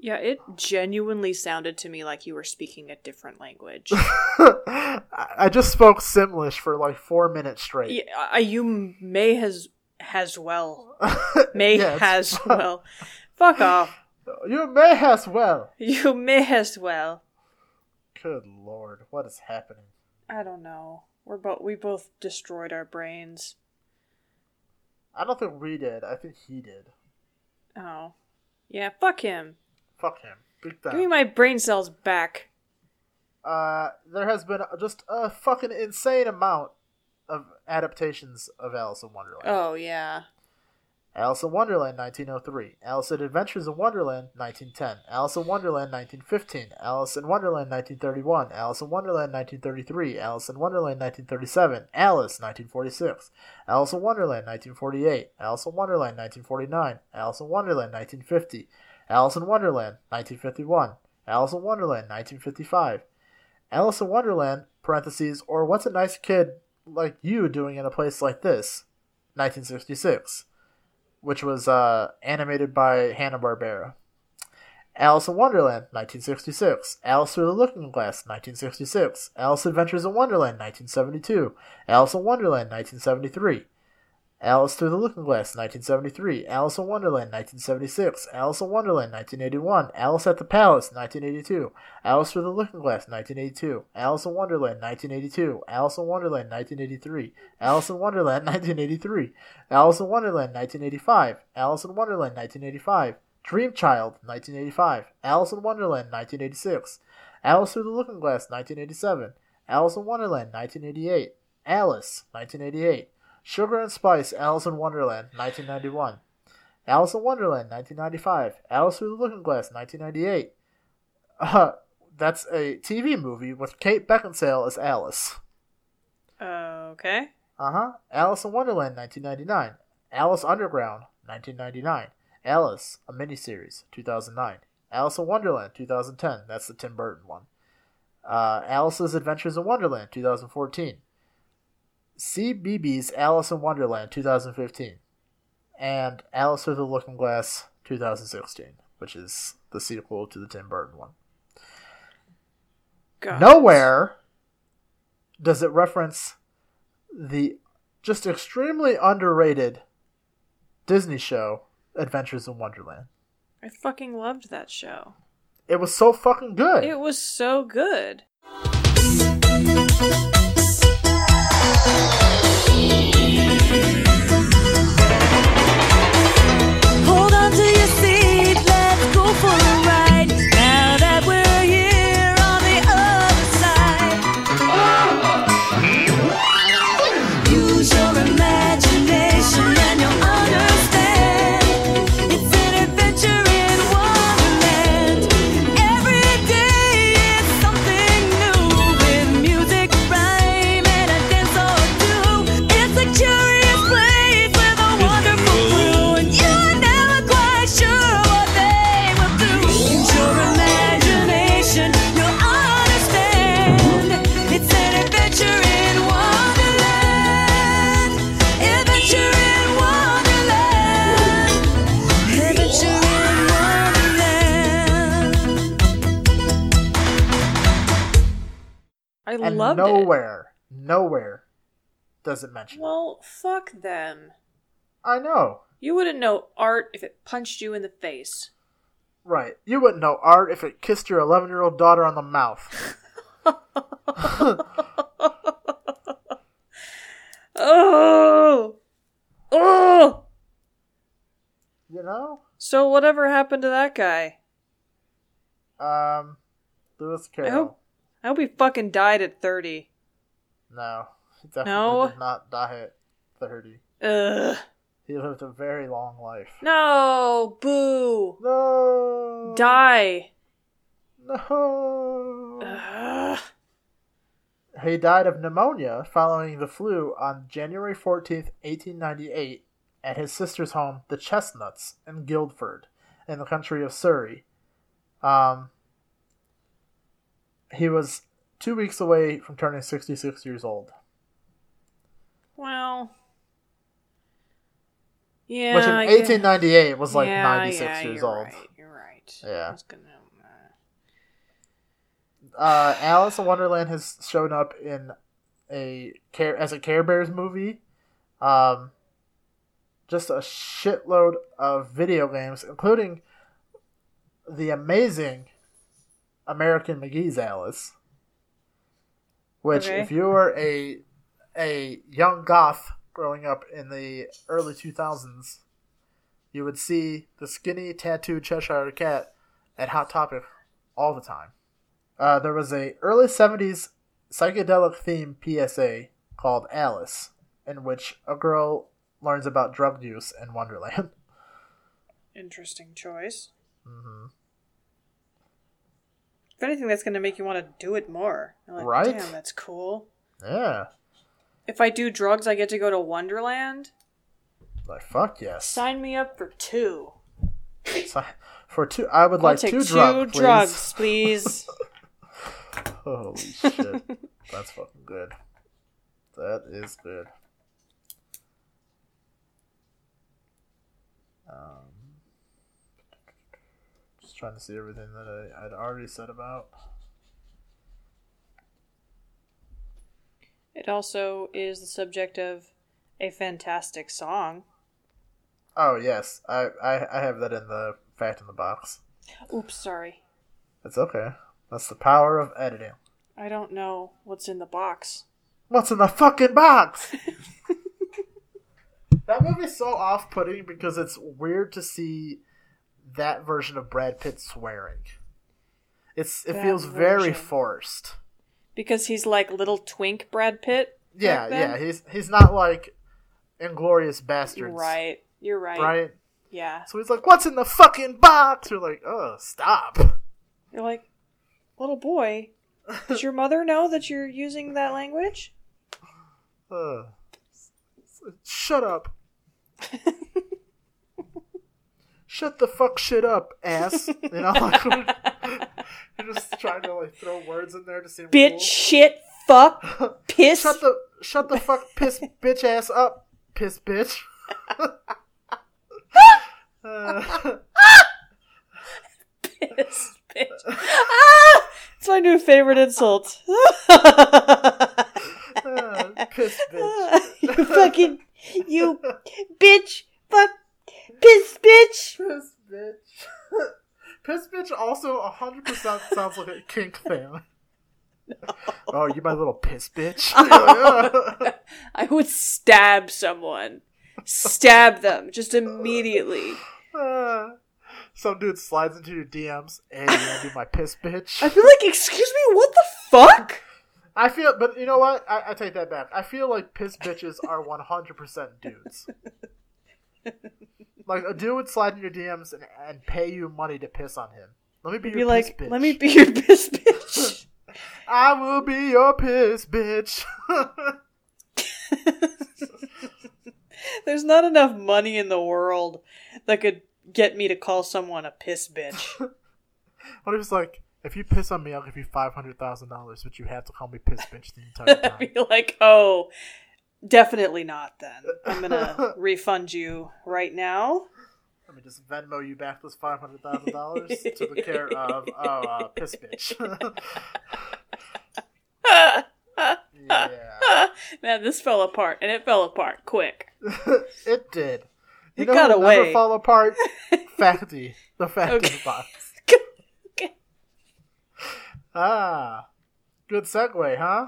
Yeah, it genuinely sounded to me like you were speaking a different language. I just spoke Simlish for like four minutes straight. yeah, I- you may has has well may Yes. has well. Fuck off. You may as well. You may as well. Good lord, what is happening? I don't know. We're both we both destroyed our brains. I don't think we did. I think he did. Oh. Yeah, fuck him. Fuck him. Big Give me my brain cells back. Uh, there has been just a fucking insane amount of adaptations of Alice in Wonderland. Oh yeah. Alice in Wonderland 1903, Alice in Adventures in Wonderland 1910, Alice in Wonderland 1915, Alice in Wonderland 1931, Alice in Wonderland 1933, Alice in Wonderland 1937, Alice 1946, Alice in Wonderland 1948, Alice in Wonderland 1949, Alice in Wonderland 1950, Alice in Wonderland 1951, Alice in Wonderland 1955, Alice in Wonderland parentheses or what's a nice kid like you doing in a place like this 1966 which was uh, animated by Hanna-Barbera. Alice in Wonderland, 1966. Alice Through the Looking Glass, 1966. Alice Adventures in Wonderland, 1972. Alice in Wonderland, 1973. Alice Through the Looking Glass, 1973. Alice in Wonderland, 1976. Alice in Wonderland, 1981. Alice at the Palace, 1982. Alice Through the Looking Glass, 1982. Alice in Wonderland, 1982. Alice in Wonderland, 1983. Alice in Wonderland, 1983. Alice in Wonderland, 1985. Alice in Wonderland, 1985. Dream Child, 1985. Alice in Wonderland, 1986. Alice Through the Looking Glass, 1987. Alice in Wonderland, 1988. Alice, 1988. Sugar and Spice, Alice in Wonderland, 1991. Alice in Wonderland, 1995. Alice Through the Looking Glass, 1998. Uh, that's a TV movie with Kate Beckinsale as Alice. Okay. Uh huh. Alice in Wonderland, 1999. Alice Underground, 1999. Alice, a miniseries, 2009. Alice in Wonderland, 2010. That's the Tim Burton one. Uh, Alice's Adventures in Wonderland, 2014. CBeebies Alice in Wonderland, 2015. And Alice Through the Looking Glass, 2016, which is the sequel to the Tim Burton one. God. Nowhere does it reference the just extremely underrated Disney show Adventures in Wonderland. I fucking loved that show. it was so fucking good. It was so good. Hold I loved it. nowhere, nowhere does it mention. it. Well, fuck them. I know. You wouldn't know art if it punched you in the face. Right. You wouldn't know art if it kissed your 11 year old daughter on the mouth. Oh! Oh! You know? So whatever happened to that guy? Um, Lewis I Carroll. hope I hope he fucking died at 30. No. He definitely No? did not die at 30. Ugh. He lived a very long life. No, boo. No! Die. No! Ugh. He died of pneumonia following the flu on January 14th, 1898, at his sister's home, the Chestnuts, in Guildford, in the country of Surrey. Um, he was two weeks away from turning 66 years old, Well. Yeah. which in 1898 was like Yeah, 96 yeah, years you're old. Right, you're right. Yeah. Gonna- Uh, Alice in Wonderland has shown up in a care as a Care Bears movie. Um, just a shitload of video games, including the amazing American McGee's Alice. Which, Okay. if you were a a young goth growing up in the early two thousands, you would see the skinny tattooed Cheshire cat at Hot Topic all the time. Uh, there was a early '70s psychedelic theme PSA called Alice, in which a girl learns about drug use in Wonderland. Interesting choice. hmm If anything, that's gonna make you want to do it more. Like, Right? Damn, that's cool. Yeah, If I do drugs, I get to go to Wonderland. like fuck yes. Sign me up for two. For two, I would I'll like two, two drug, please. drugs, please. Holy shit, that's fucking good. That is good. Um, trying to see everything that I, I'd already said about. it also is the subject of a fantastic song. Oh yes, I, I I have that in the fact in the box. Oops, sorry. It's okay. That's the power of editing. I don't know what's in the box. What's in the fucking box? that movie's so off-putting because it's weird to see that version of Brad Pitt swearing. It's it That feels very forced. Because he's like little twink Brad Pitt. Yeah, yeah. He's he's not like Inglourious Basterds, Right. You're right. Right. Yeah. So he's like, "What's in the fucking box?" You're like, "Oh, stop." You're like, little boy, does your mother know that you're using that language? Uh, shut up. Shut the fuck shit up, ass. You know, like, you're just trying to like throw words in there to seem Bitch, cool. shit, fuck, piss. Shut the shut the fuck piss bitch ass up, piss bitch. Uh, piss, bitch. Ah! It's my new favorite insult. uh, piss bitch. you fucking, you bitch, fuck, piss, bitch. Piss bitch. Piss bitch also 100% sounds like a kink thing. Oh, you my little piss bitch. I would stab someone. Stab them just immediately. Uh, Some dude slides into your DMs. Hey, you wanna be my piss bitch? I feel like, excuse me, what the fuck? I feel, but you know what? I, I take that back. I feel like piss bitches are 100% dudes. Like, a dude would slide in your DMs and, and pay you money to piss on him. Let me be Be your like, piss bitch. let me be your piss bitch. I will be your piss bitch. There's not enough money in the world that could get me to call someone a piss bitch. what if it's like, if you piss on me, I'll give you $500,000, but you have to call me piss bitch the entire time. I'd be like, oh, definitely not then. I'm gonna refund you right now. Let me just Venmo you back this five hundred thousand dollars to the care of oh, uh, piss bitch. yeah, Man, this fell apart, and it fell apart quick. it did. You It know got away. Never fall apart. Facty, the Facty Okay. box. Okay. Ah, good segue, huh?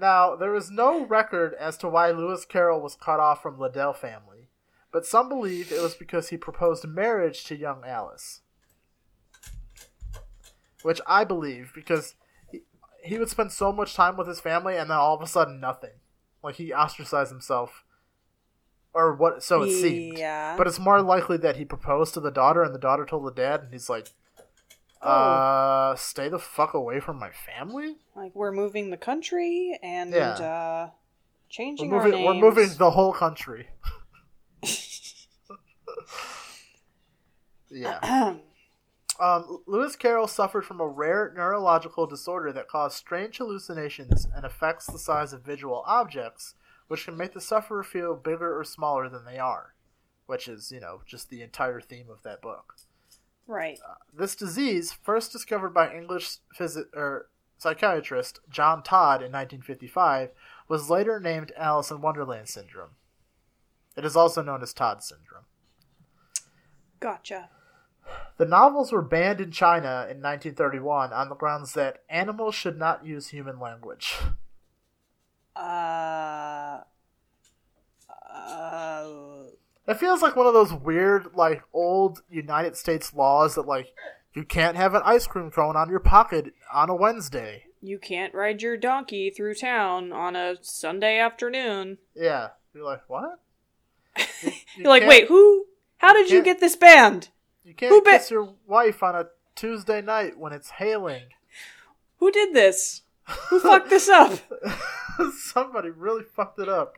Now, there is no record as to why Lewis Carroll was cut off from the Liddell family, but some believe it was because he proposed marriage to young Alice. Which I believe, because he, he would spend so much time with his family and then all of a sudden nothing. Like he ostracized himself. Or what so it seemed. Yeah. But it's more likely that he proposed to the daughter and the daughter told the dad and he's like uh stay the fuck away from my family? Like we're moving the country and Yeah. uh We're changing moving, our names. we're moving the whole country. yeah. Um, Lewis Carroll suffered from a rare neurological disorder that caused strange hallucinations and affects the size of visual objects, which can make the sufferer feel bigger or smaller than they are, which is, you know, just the entire theme of that book. Right. This disease, first discovered by English phys- er, psychiatrist John Todd in 1955, was later named Alice in Wonderland syndrome. It is also known as Todd syndrome. Gotcha. The novels were banned in China in 1931 on the grounds that animals should not use human language. Uh. Uh. It feels like one of those weird, like, old United States laws that, like, you can't have an ice cream cone on your pocket on a Wednesday. You can't ride your donkey through town on a Sunday afternoon. Yeah. You're like, what? You, you You're like, wait, who? How did you can't- get this banned? You can't who ba- kiss your wife on a Tuesday night when it's hailing. Who did this? Who fucked this up? Somebody really fucked it up.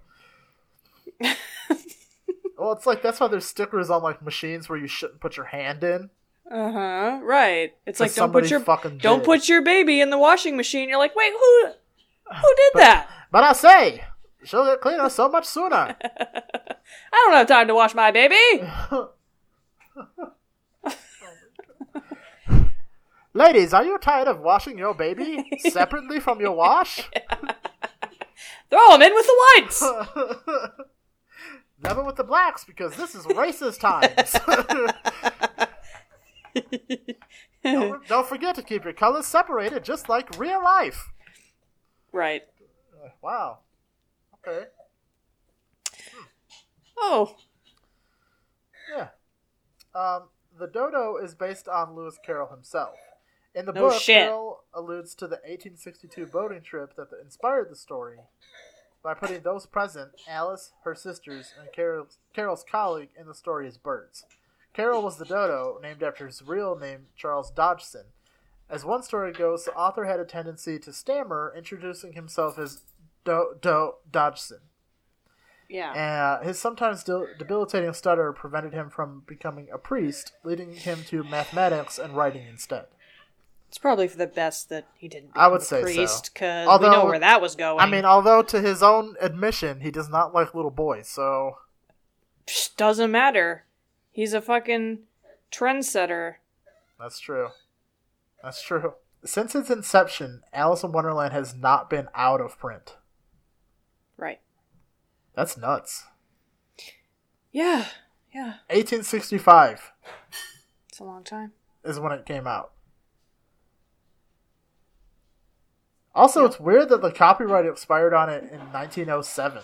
Well, it's like that's why there's stickers on like machines where you shouldn't put your hand in. Uh huh. Right. It's like don't put your fucking don't did. put your baby in the washing machine. You're like, wait, who? Who did But- that? But I say, she'll get cleaner so much sooner. I don't have time to wash my baby. Ladies, are you tired of washing your baby separately from your wash? Throw him in with the whites. Never with the blacks because this is racist times. don't, don't forget to keep your colors separated just like real life. right. Wow. Okay. Oh, Yeah. Um, the dodo is based on Lewis Carroll himself. In the No book, shit. Carroll alludes to the 1862 boating trip that inspired the story by putting those present, Alice, her sisters, and Carroll's, Carroll's colleague, in the story as birds. Carol was the dodo, named after his real name, Charles Dodgson. As one story goes, the author had a tendency to stammer, introducing himself as Do Do Dodgson. yeah. Uh, his sometimes de- debilitating stutter prevented him from becoming a priest, leading him to mathematics and writing instead. It's probably for the best that he didn't. I would say so. priest because we know where that was going. I mean, although to his own admission, he does not like little boys, so Psh, doesn't matter. He's a fucking trendsetter. that's true. That's true. Since its inception, Alice in Wonderland has not been out of print. Right. That's nuts. Yeah. Yeah. 1865 It's a long time. is when it came out. Also, it's weird that the copyright expired on it in 1907.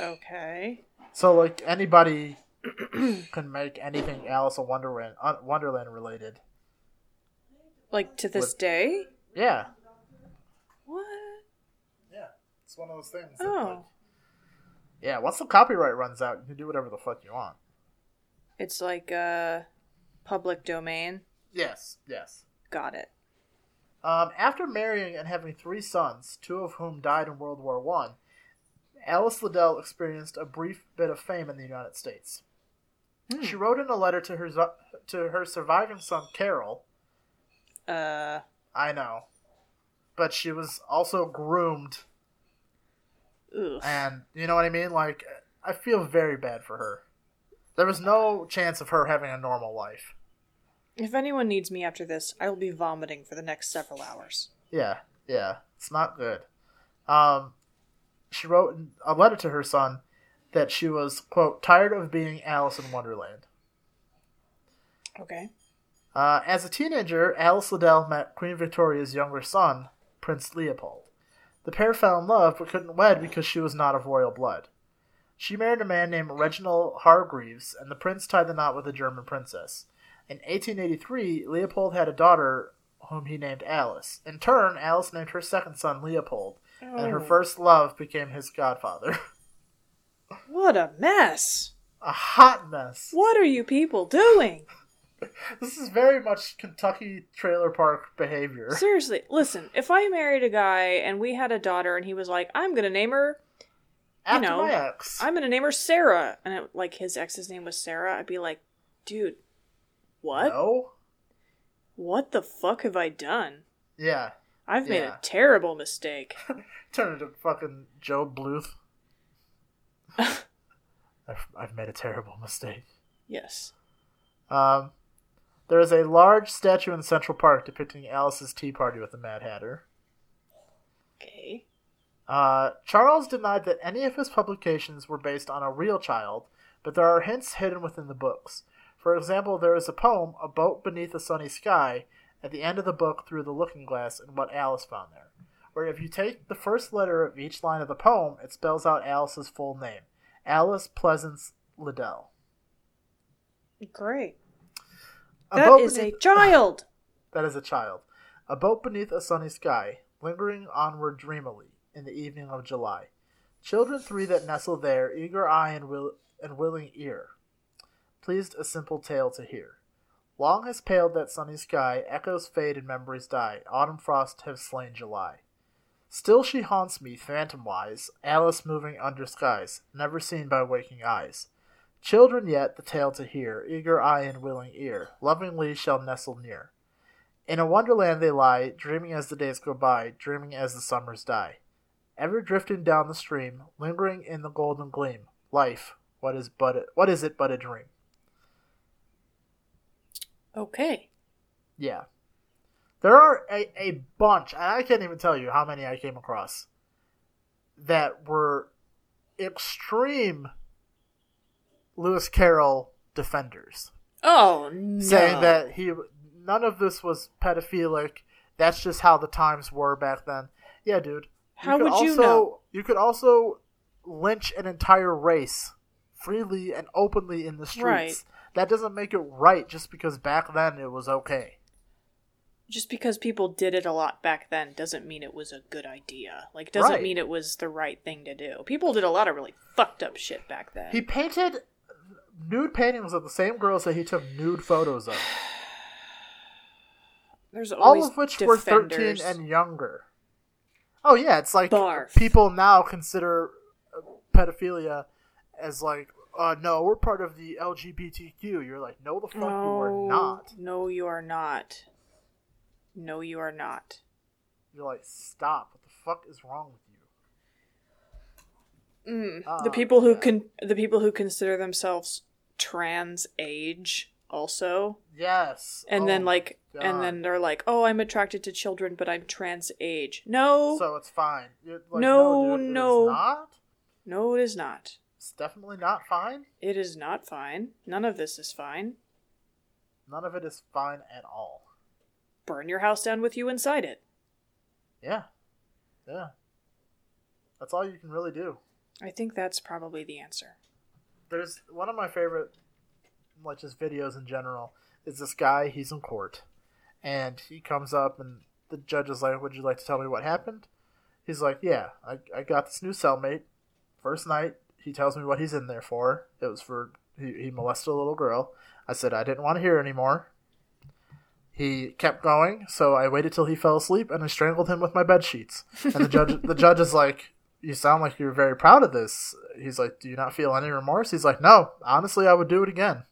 Okay. So, like, anybody can make anything Alice in Wonderland, uh, Wonderland related. Like to this What- day? Yeah. What? Yeah. It's one of those things. Oh. Yeah, once the copyright runs out, you can do whatever the fuck you want. It's like uh public domain. Yes, yes. Got it. Um, after marrying and having three sons, two of whom died in World War One, Alice Liddell experienced a brief bit of fame in the United States. She wrote in a letter to her to her surviving son Caryl. Uh I know, but she was also groomed, ugh. and you know what I mean. Like, I feel very bad for her. There was no chance of her having a normal life. If anyone needs me after this, I will be vomiting for the next several hours. Yeah, yeah, it's not good. Um, she wrote a letter to her son that she was quote tired of being Alice in Wonderland. Okay. Uh, as a teenager, Alice Liddell met Queen Victoria's younger son, Prince Leopold. The pair fell in love but couldn't wed because she was not of royal blood. She married a man named Reginald Hargreaves, and the prince tied the knot with a German princess. In 1883, Leopold had a daughter whom he named Alice. In turn, Alice named her second son Leopold, and her Oh. first love became his godfather. What a mess! a hot mess. What are you people doing? This is very much Kentucky trailer park behavior. Seriously, listen, if I married a guy and we had a daughter and he was like, I'm gonna name her you After know, my ex. I'm gonna name her Sarah and it, like his ex's name was Sarah, I'd be like, dude, what? No? What the fuck have I done? Yeah. I've made Yeah. a terrible mistake. Turn into fucking Gob Bluth. I've, I've made a terrible mistake. yes. Um, there is a large statue in Central Park depicting Alice's tea party with the Mad Hatter. Okay. Uh, Charles denied that any of his publications were based on a real child, but there are hints hidden within the books. For example, there is a poem, A Boat Beneath a Sunny Sky, at the end of the book through the looking glass and what Alice found there, where if you take the first letter of each line of the poem, it spells out Alice's full name Alice Pleasance Liddell. Great. A That boat is a child. That is a child. A boat beneath a sunny sky, lingering onward dreamily in the evening of July. Children three that nestle there, eager eye and, will- and willing ear, pleased a simple tale to hear. Long has paled that sunny sky, echoes fade and memories die, autumn frosts have slain July. Still she haunts me, phantom wise, Alice moving under skies, never seen by waking eyes. Children yet the tale to hear, eager eye and willing ear, lovingly shall nestle near. In a wonderland they lie, dreaming as the days go by, dreaming as the summers die. Ever drifting down the stream, lingering in the golden gleam. Life, what is but a, what is it but a dream? Okay. Yeah. There are a, a bunch, and I can't even tell you how many I came across that were extreme Lewis Carroll defenders. Oh no. saying that he none of this was pedophilic. That's just how the times were back then. Yeah, dude. How could would you know? You could also lynch an entire race freely and openly in the streets. Right. That doesn't make it right just because back then it was okay. just because people did it a lot back then doesn't mean it was a good idea. Like doesn't Right. mean it was the right thing to do. People did a lot of really fucked up shit back then. He painted nude paintings of the same girls that he took nude photos of. There's All of which defenders. were 13 and younger. Oh yeah, it's like Barf. people now consider uh, pedophilia as like, uh, no, we're part of the LGBTQ. You're like, no, the fuck you are not. No, you are not. No, you are not. You're like, stop. What the fuck is wrong with you? Mm. Ah, the people who yeah. can the people who consider themselves trans age also. Yes. And Oh then like God. and then they're like, "Oh, I'm attracted to children, but I'm trans age." No. So it's fine. Like, No, dude, it is no. not. no, it is not. It's definitely not fine. It is not fine. None of this is fine. None of it is fine at all. Burn your house down with you inside it. Yeah. Yeah. That's all you can really do. I think that's probably the answer. There's one of my favorite, like just videos in general, is this guy. He's in court, and he comes up, and the judge is like, "Would you like to tell me what happened?" He's like, "Yeah, I, I got this new cellmate. First night, he tells me what he's in there for. It was for he, he molested a little girl. I said I didn't want to hear anymore. He kept going, so I waited till he fell asleep, and I strangled him with my bed sheets. And the judge, the judge is like, "You sound like you're very proud of this." He's like, "Do you not feel any remorse?" He's like, "No, honestly, I would do it again.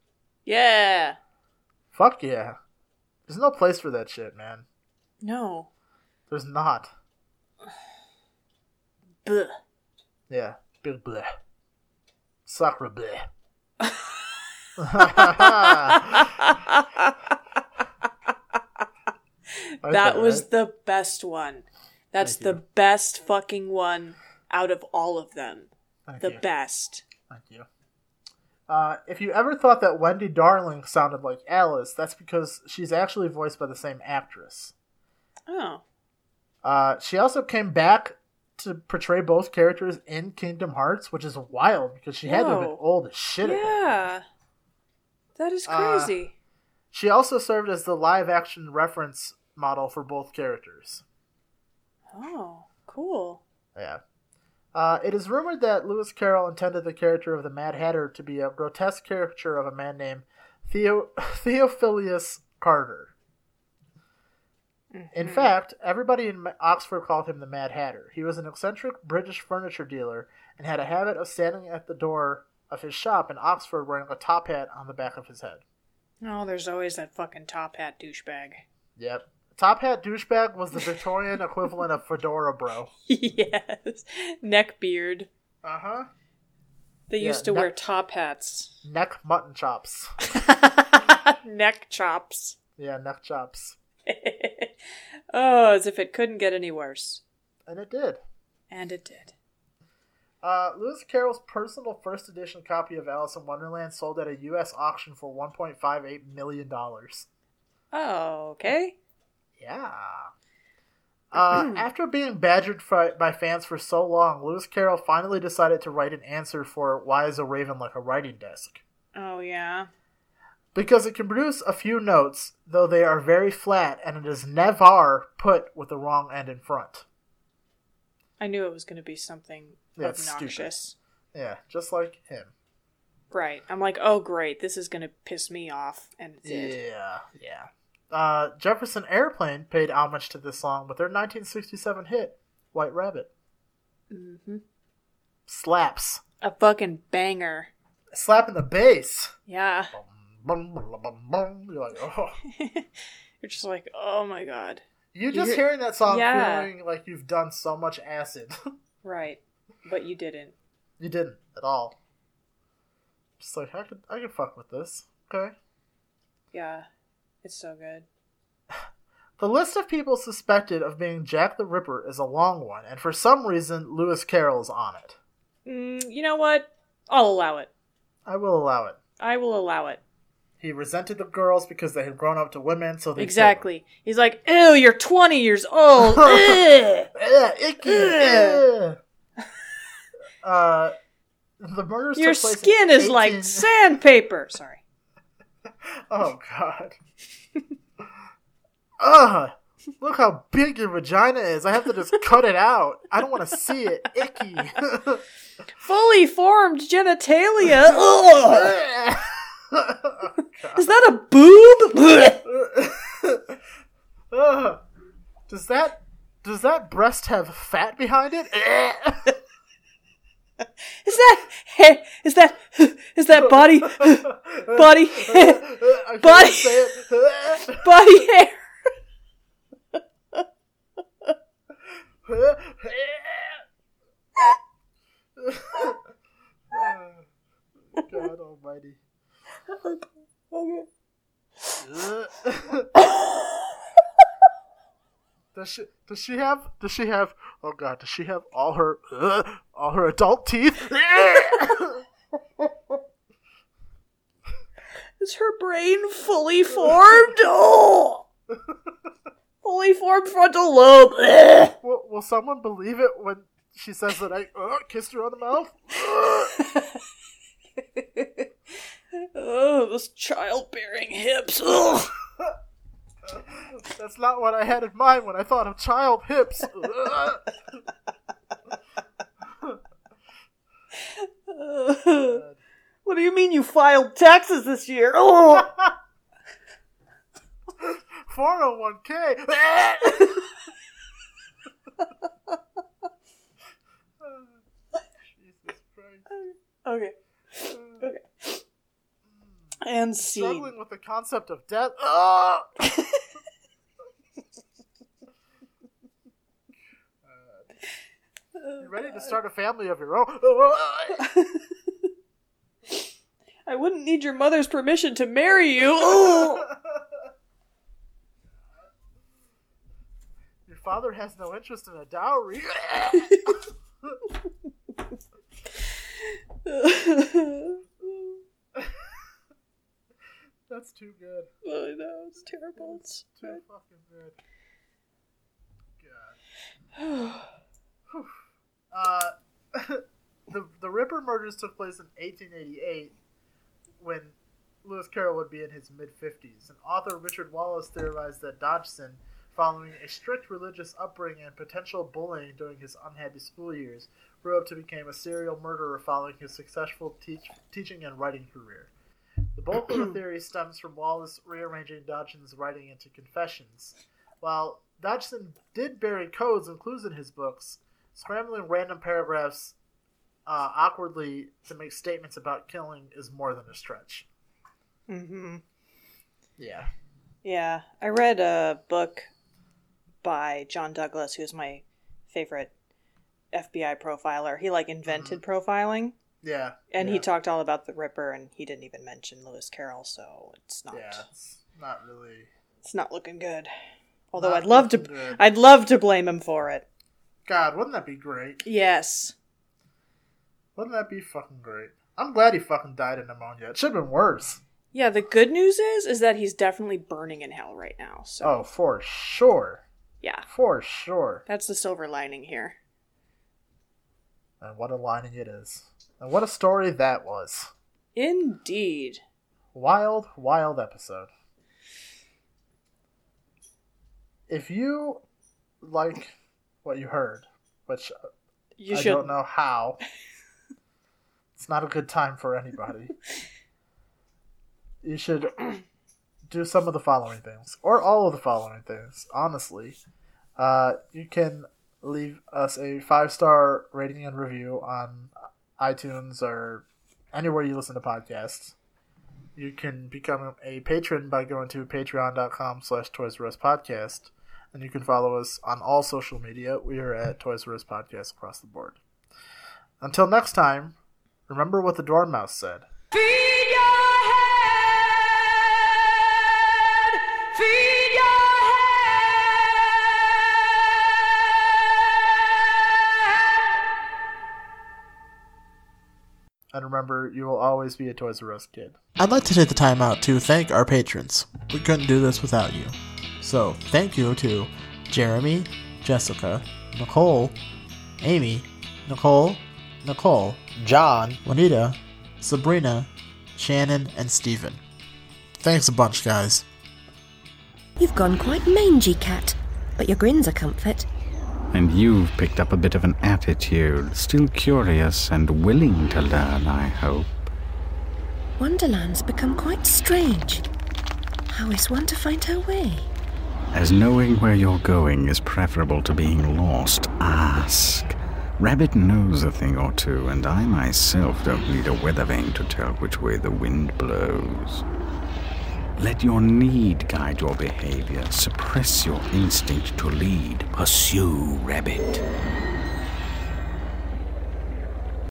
Yeah. Fuck yeah. There's no place for that shit, man. No. There's not. Bleh. Yeah, big bleh. Sacre bleh." that Okay, was right? the best one. That's Thank the you. best fucking one out of all of them. Thank the you. best. Thank you. Uh, if you ever thought that Wendy Darling sounded like Alice, that's because she's actually voiced by the same actress. Oh. Uh, she also came back to portray both characters in Kingdom Hearts, which is wild because she had to have been Whoa. old as shit. Yeah. That is Uh, crazy. She also served as the live action reference model for both characters. oh, cool. Yeah. Uh, it is rumored that Lewis Carroll intended the character of the Mad Hatter to be a grotesque caricature of a man named Theo- Theophilus Carter. In fact, everybody in Oxford called him the Mad Hatter. He was an eccentric British furniture dealer and had a habit of standing at the door of his shop in Oxford wearing a top hat on the back of his head. Oh, there's always that fucking top hat douchebag. Yep. Top hat douchebag was the Victorian equivalent of fedora bro. yes. Neck beard. Uh huh. They Yeah, used to neck- wear top hats. Neck mutton chops. Neck chops. Yeah, neck chops. oh, as if it couldn't get any worse. And it did. And it did. Uh, Lewis Carroll's personal first edition copy of Alice in Wonderland sold at a U.S. auction for $1.58 million. Oh, okay. Yeah. Uh, after being badgered fi- by fans for so long, Lewis Carroll finally decided to write an answer for Why is a Raven Like a Writing Desk? Oh, yeah. Because it can produce a few notes, though they are very flat, and it is never put with the wrong end in front. I knew it was going to be something Yeah, obnoxious. Yeah, just like him. Right. I'm like, oh, great. This is going to piss me off. And it did. Yeah, yeah. Uh, Jefferson Airplane paid homage to this song with their 1967 hit, White Rabbit. hmm Slaps. A fucking banger. Slapping the bass. Yeah. Bum, bum, bum, bum. You're like, oh. You're just like, oh my god. You're just You're- hearing that song Yeah. feeling like you've done so much acid. Right. But you didn't. you didn't at all. Just like I could I could fuck with this. Okay. Yeah. It's so good. The list of people suspected of being Jack the Ripper is a long one, and for some reason Lewis Carroll is on it. Mm, you know what? I'll allow it. I will allow it. I will allow it. He resented the girls because they had grown up to women, so they Exactly. He's like, ew, you're 20 years old. Ugh. Ugh, icky. Ugh. uh, the murders Your took place in skin is 18 like sandpaper. Sorry. Oh God. Ugh! Look how big your vagina is. I have to just cut it out. I don't want to see it. Icky. Fully formed genitalia. Ugh. Is that a boob? Ugh. Does that does that breast have fat behind it? Is that hair? Is that is that body body Body- body hair? God Almighty. does she? Does she have? Does she have? Oh God! Does she have all her uh, all her adult teeth? Is her brain fully formed? Oh! fully formed frontal lobe. will, will someone believe it when she says that I uh, kissed her on the mouth? Oh, those childbearing hips. Ugh. That's not what I had in mind when I thought of child hips. what do you mean you filed taxes this year? Oh! 401k. Jesus okay. Okay. And scene. Struggling with the concept of death. Ah! Ugh. You ready to uh, start a family of your own? I wouldn't need your mother's permission to marry you. Your father has no interest in a dowry. That's too good. I know it's terrible. It's Too fucking good. God. Uh, the the Ripper murders took place in 1888, when Lewis Carroll would be in his mid 50s. And author Richard Wallace theorized that Dodgson, following a strict religious upbringing and potential bullying during his unhappy school years, grew up to become a serial murderer following his successful teach, teaching and writing career. The bulk of the theory stems from Wallace rearranging Dodgson's writing into confessions. While Dodgson did bury codes and clues in his books, scrambling random paragraphs uh, awkwardly to make statements about killing is more than a stretch. Mm-hmm. Yeah. Yeah, I read a book by John Douglas, who's my favorite FBI profiler. He like invented profiling, Yeah. and yeah. he talked all about the Ripper, and he didn't even mention Lewis Carroll, so it's not. Yeah, it's not really. It's not looking good. Although I'd love to, good. I'd love to blame him for it. God, wouldn't that be great? Yes. Wouldn't that be fucking great? I'm glad he fucking died of pneumonia. It should have been worse. Yeah. The good news is, is that he's definitely burning in hell right now. So Oh, for sure. yeah, For sure. that's the silver lining here. And what a lining it is. And what a story that was. Indeed. Wild, wild episode. If you like what you heard, which You I should. don't know how, it's not a good time for anybody. you should do some of the following things, or all of the following things, honestly. Uh, you can leave us a five star rating and review on iTunes or anywhere you listen to podcasts. You can become a patron by going to patreon.com slash Toys R Us Podcast. And you can follow us on all social media. We are at Toys R Us Podcast across the board. Until next time, remember what the Dormouse said. Remember, you will always be a Toys R Us kid. I'd like to take the time out to thank our patrons. We couldn't do this without you. So, thank you to Jeremy, Jessica, Nicole, Amy, Nicole, Nicole, John, Juanita, Sabrina, Shannon, and Steven. Thanks a bunch, guys. You've gone quite mangy, cat, but your grin's a comfort. And you've picked up a bit of an attitude, still curious and willing to learn, I hope. Wonderland's become quite strange. How is one to find her way? As knowing where you're going is preferable to being lost, ask. Rabbit knows a thing or two, and I myself don't need a weather vane to tell which way the wind blows. Let your need guide your behavior. Suppress your instinct to lead. Pursue, Rabbit.